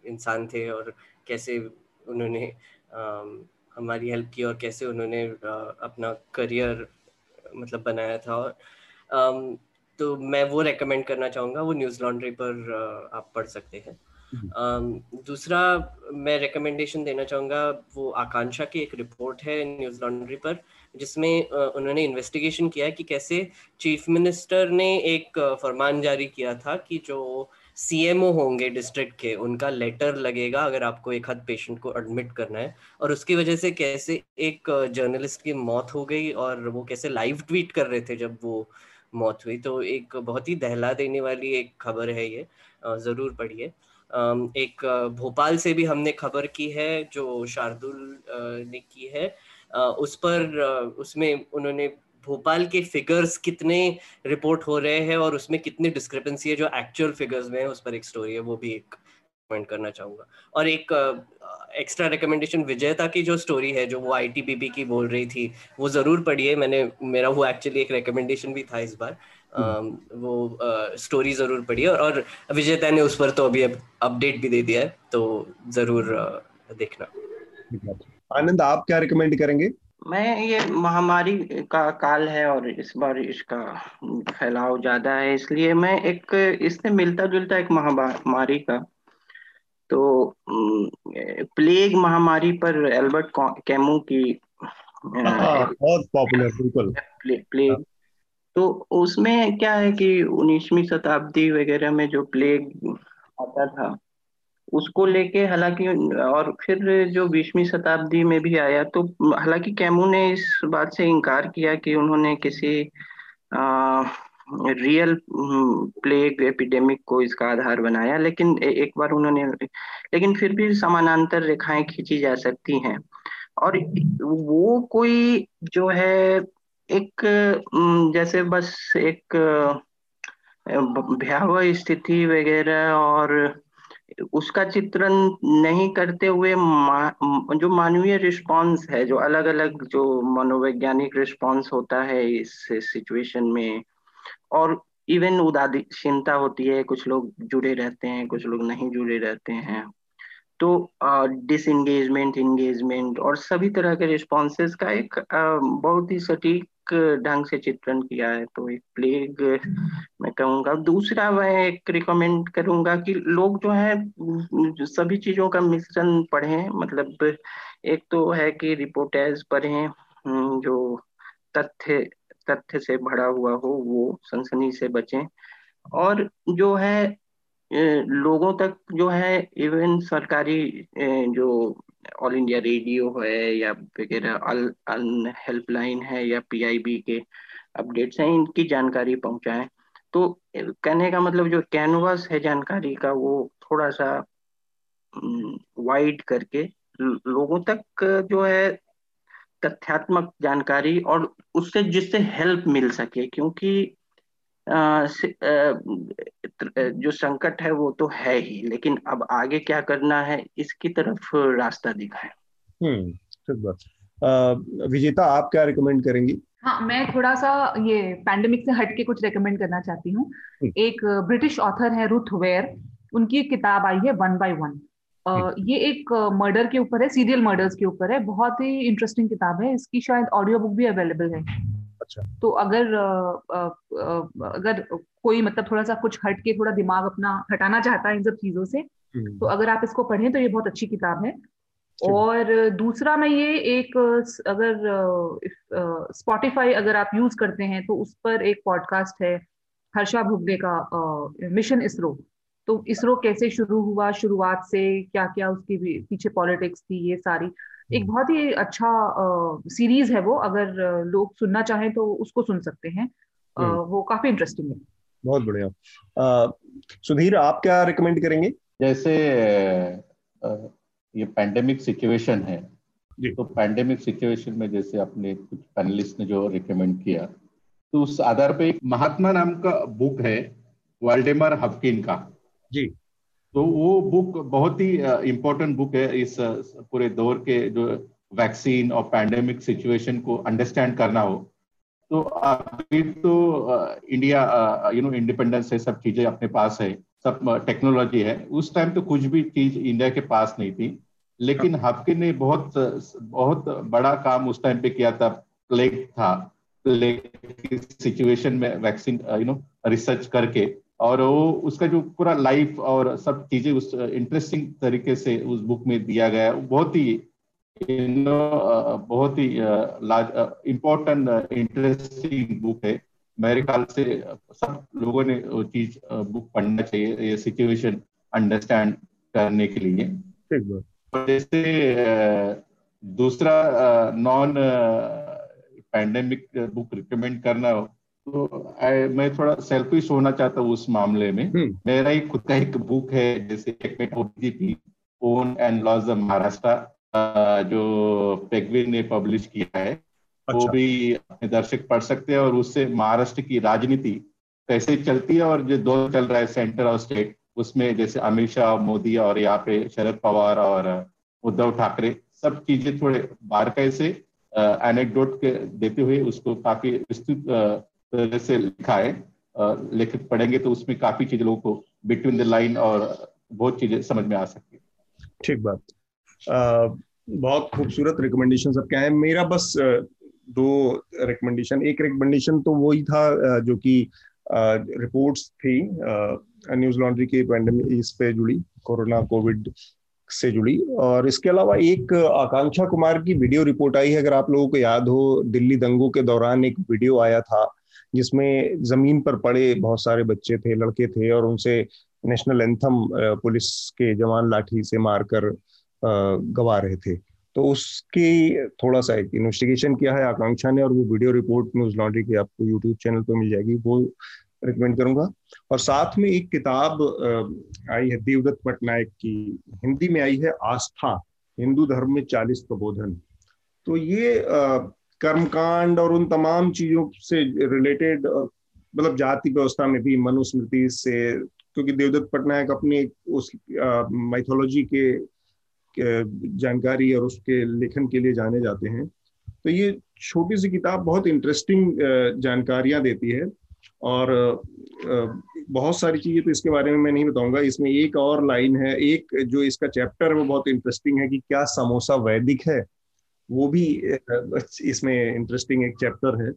इंसान थे और कैसे उन्होंने हमारी हेल्प की और कैसे उन्होंने अपना करियर मतलब बनाया था और तो मैं वो रेकमेंड करना चाहूँगा वो न्यूज़ लॉन्ड्री पर आप पढ़ सकते हैं हम्म। दूसरा मैं रिकमेंडेशन देना चाहूँगा वो आकांक्षा की एक रिपोर्ट है न्यूज़ लॉन्ड्री पर जिसमें उन्होंने इन्वेस्टिगेशन किया है कि कैसे चीफ मिनिस्टर ने एक फरमान जारी किया था कि जो सीएमओ होंगे डिस्ट्रिक्ट के, उनका लेटर लगेगा अगर आपको एक हद पेशेंट को एडमिट करना है। और उसकी वजह से कैसे एक जर्नलिस्ट की मौत हो गई और वो कैसे लाइव ट्वीट कर रहे थे जब वो मौत हुई। तो एक बहुत ही दहला देने वाली एक खबर है ये ज़रूर पढ़िए। एक भोपाल से भी हमने खबर की है जो शार्दुल ने की है। उस पर उसमें उन्होंने भोपाल के फिगर्स कितने रिपोर्ट हो रहे हैं और उसमें कितनी डिस्क्रिपेंसी है जो एक्चुअल फिगर्स में है उस पर एक स्टोरी है वो भी एक कमेंट करना चाहूँगा। और एक एक्स्ट्रा रिकमेंडेशन विजयता की जो स्टोरी है जो वो आई की बोल रही थी वो ज़रूर पढ़िए मैंने मेरा वो एक्चुअली एक रिकमेंडेशन भी था इस बार। हम्म। वो स्टोरी ज़रूर पढ़िए और, और विजेता ने उस पर तो अभी अपडेट भी दे दिया है तो ज़रूर देखना। आनंद आप क्या रिकमेंड करेंगे? मैं ये महामारी का काल है और इस बार इसका फैलाव ज़्यादा है इसलिए मैं एक इससे मिलता जुलता एक महामारी का तो प्लेग महामारी पर एल्बर्ट कैमू की हाँ, बहुत पॉपुलर बिल्कुल। प्लेग तो उसमें क्या है कि उन्नीसवीं शताब्दी वगैरह में जो प्लेग आता था उसको लेके हालाँकि और फिर जो बीसवीं शताब्दी में भी आया तो हालाँकि कैमू ने इस बात से इनकार किया कि उन्होंने किसी आ, रियल प्लेग एपिडेमिक को इसका आधार बनाया लेकिन एक बार उन्होंने लेकिन फिर भी समानांतर रेखाएँ खींची जा सकती हैं। और वो कोई जो है एक जैसे बस एक भयावह स्थिति वगैरह और उसका चित्रण नहीं करते हुए मा, जो मानवीय रिस्पांस है जो अलग अलग जो मनोवैज्ञानिक रिस्पांस होता है इस सिचुएशन में और इवन उदासीनता होती है कुछ लोग जुड़े रहते हैं कुछ लोग नहीं जुड़े रहते हैं तो डिसंगेजमेंट इंगेजमेंट और सभी तरह के रिस्पॉन्सेज का एक uh, बहुत ही सटीक ढंग से चित्रण किया है तो एक प्लेग मैं कहूँगा। दूसरा मैं एक रिकमेंड करूँगा कि लोग जो है सभी चीज़ों का मिश्रण पढ़ें। मतलब एक तो है कि रिपोर्टेज पढ़ें जो तथ्य तथ्य से भरा हुआ हो, वो सनसनी से बचें। और जो है लोगों तक जो है इवन सरकारी जो ऑल इंडिया रेडियो है या वगैरह हेल्पलाइन है या पीआईबी के अपडेट्स हैं, इनकी जानकारी पहुंचाएँ। तो कहने का मतलब जो कैनवास है जानकारी का, वो थोड़ा सा वाइड करके लोगों तक जो है तथ्यात्मक जानकारी और उससे जिससे हेल्प मिल सके, क्योंकि जो संकट है वो तो है ही लेकिन अब आगे क्या करना है इसकी तरफ़ रास्ता दिखा है हम्म विजेता आप क्या रिकमेंड करेंगी? हाँ मैं थोड़ा सा ये पैंडेमिक से हट के कुछ रिकमेंड करना चाहती हूँ। हम्म। एक ब्रिटिश ऑथर है रुथ वेयर उनकी एक किताब आई है वन बाय वन ये एक मर्डर के ऊपर है सीरियल मर्डर्स के ऊपर है। बहुत ही इंटरेस्टिंग किताब है इसकी शायद ऑडियो बुक भी अवेलेबल है। अच्छा। तो अगर अगर कोई मतलब थोड़ा सा कुछ हट के थोड़ा दिमाग अपना हटाना चाहता है इन सब चीज़ों से हम्म। तो अगर आप इसको पढ़ें तो ये बहुत अच्छी किताब है। और दूसरा मैं ये एक अगर स्पॉटिफाई अगर आप यूज़ करते हैं तो उस पर एक पॉडकास्ट है हर्षा भुगले का मिशन इसरो। तो इसरो कैसे शुरू हुआ शुरुआत से क्या क्या उसकी पीछे पॉलिटिक्स थी ये सारी एक बहुत ही अच्छा सीरीज़ है वो अगर लोग सुनना चाहें तो उसको सुन सकते हैं। हम्म। वो काफ़ी इंटरेस्टिंग है। बहुत बढ़िया। सुधीर आप क्या रिकमेंड करेंगे? जैसे ये पैंडेमिक सिचुएशन है तो पैंडेमिक सिचुएशन में जैसे अपने कुछ पैनलिस्ट ने जो रिकमेंड किया तो उस आधार पे एक महात्मा नाम का बुक है वाल्डेमर हफकिन का। जी। तो वो बुक बहुत ही इम्पोर्टेंट बुक है इस पूरे दौर के जो वैक्सीन और पैंडेमिक सिचुएशन को अंडरस्टैंड करना हो। तो अभी तो इंडिया यू नो इंडिपेंडेंस है सब चीज़ें अपने पास है सब टेक्नोलॉजी है। उस टाइम तो कुछ भी चीज़ इंडिया के पास नहीं थी लेकिन हाफकिन ने बहुत बहुत बड़ा काम उस टाइम पे किया था प्लेग था। प्लेग सिचुएशन में वैक्सीन यू नो रिसर्च करके। और वो उसका जो पूरा लाइफ और सब चीज़ें उस इंटरेस्टिंग तरीके से उस बुक में दिया गया है। बहुत ही बहुत ही लार्ज इम्पोर्टेंट इंटरेस्टिंग बुक है। मेरे ख्याल से सब लोगों ने वो चीज़ बुक पढ़ना चाहिए ये सिचुएशन अंडरस्टैंड करने के लिए। जैसे दूसरा नॉन पैंडेमिक बुक रिकमेंड करना तो I, मैं थोड़ा सेल्फिश होना चाहता हूँ उस मामले में हम्म। मेरा ही खुद का एक बुक है जैसे own and laws of Maharashtra जो पेगविन ने पब्लिश किया है अच्छा। वो भी अपने दर्शक पढ़ सकते हैं और उससे महाराष्ट्र की राजनीति कैसे चलती है और जो दो चल रहा है सेंटर और स्टेट उसमें जैसे अमित शाह मोदी और यहाँ पे शरद पवार और उद्धव ठाकरे सब चीज़ें थोड़े बारकाई से एनेक्डोट देते हुए उसको काफ़ी विस्तृत तरह से लिखा है लेखक पढ़ेंगे तो उसमें काफ़ी चीज़ लोगों को बिटवीन द लाइन और बहुत चीज़ें समझ में आ सकती है। ठीक बात। आ, बहुत खूबसूरत रिकमेंडेशन सब क्या है मेरा बस दो रिकमेंडेशन एक रिकमेंडेशन तो वही था जो कि रिपोर्ट्स थी न्यूज़ लॉन्ड्री के पैंडमिक इस पे जुड़ी कोरोना कोविड से जुड़ी। और इसके अलावा एक आकांक्षा कुमार की वीडियो रिपोर्ट आई है। अगर आप लोगों को याद हो दिल्ली दंगों के दौरान एक वीडियो आया था जिसमें ज़मीन पर पड़े बहुत सारे बच्चे थे, लड़के थे और उनसे नेशनल एंथम पुलिस के जवान लाठी से मारकर गवा रहे थे। तो उसकी थोड़ा सा एक इन्वेस्टिगेशन किया है आकांक्षा ने और वो वीडियो रिपोर्ट न्यूज़ लॉन्ड्री की आपको यूट्यूब चैनल पर मिल जाएगी, वो रिकमेंड करूँगा। और साथ में एक किताब आई है देवदत्त पटनायक की, हिंदी में आई है आस्था, हिंदू धर्म में चालीस प्रबोधन। तो ये कर्मकांड और उन तमाम चीज़ों से रिलेटेड मतलब जाति व्यवस्था में भी मनुस्मृति से, क्योंकि देवदत्त पटनायक अपनी उस माइथोलॉजी के जानकारी और उसके लेखन के लिए जाने जाते हैं। तो ये छोटी सी किताब बहुत इंटरेस्टिंग जानकारियाँ देती है। और बहुत सारी चीज़ें तो इसके बारे में मैं नहीं बताऊँगा। इसमें एक और लाइन है, एक जो इसका चैप्टर है वो बहुत इंटरेस्टिंग है कि क्या समोसा वैदिक है। वो भी इसमें इंटरेस्टिंग एक चैप्टर है।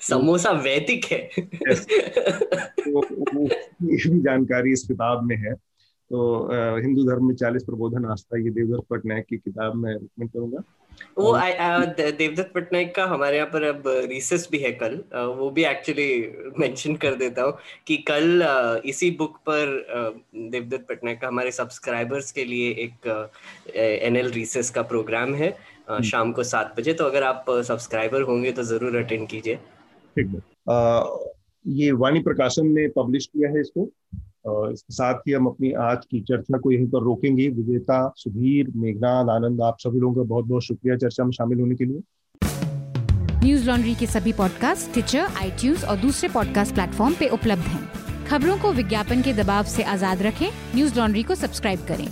समोसा वैदिक है। तो ये भी जानकारी इस किताब में है। तो हिंदू धर्म में चालीस प्रबोधन आस्था ये देवदत्त पटनायक की किताब में रिकमेंड करूँगा। वो देवदत्त पटनायक का हमारे यहाँ पर अब रिसर्च भी है कल। वो भी एक्चुअली मेंशन कर देता हूँ कि कल इसी बुक पर देवदत्त पटनायक का हमारे सब्सक्राइबर्स के लिए एक एनएल रिसर्च का प्रोग्राम है। शाम को सात बजे तो अगर आप सब्सक्राइबर होंगे तो ज़रूर अटेंड कीजिए। ठीक है। ये वाणी प्रकाशन ने पब्लिश किया है इसको। इसके साथ ही हम अपनी आज की चर्चा को यहीं पर रोकेंगे। विजेता सुधीर मेघनाथ आनंद आप सभी लोगों का बहुत बहुत शुक्रिया चर्चा में शामिल होने के लिए। न्यूज़ लॉन्ड्री के सभी पॉडकास्ट ट्विटर आई और दूसरे पॉडकास्ट प्लेटफॉर्म पे उपलब्ध हैं। खबरों को विज्ञापन के दबाव से आज़ाद रखें। न्यूज़ लॉन्ड्री को सब्सक्राइब करें।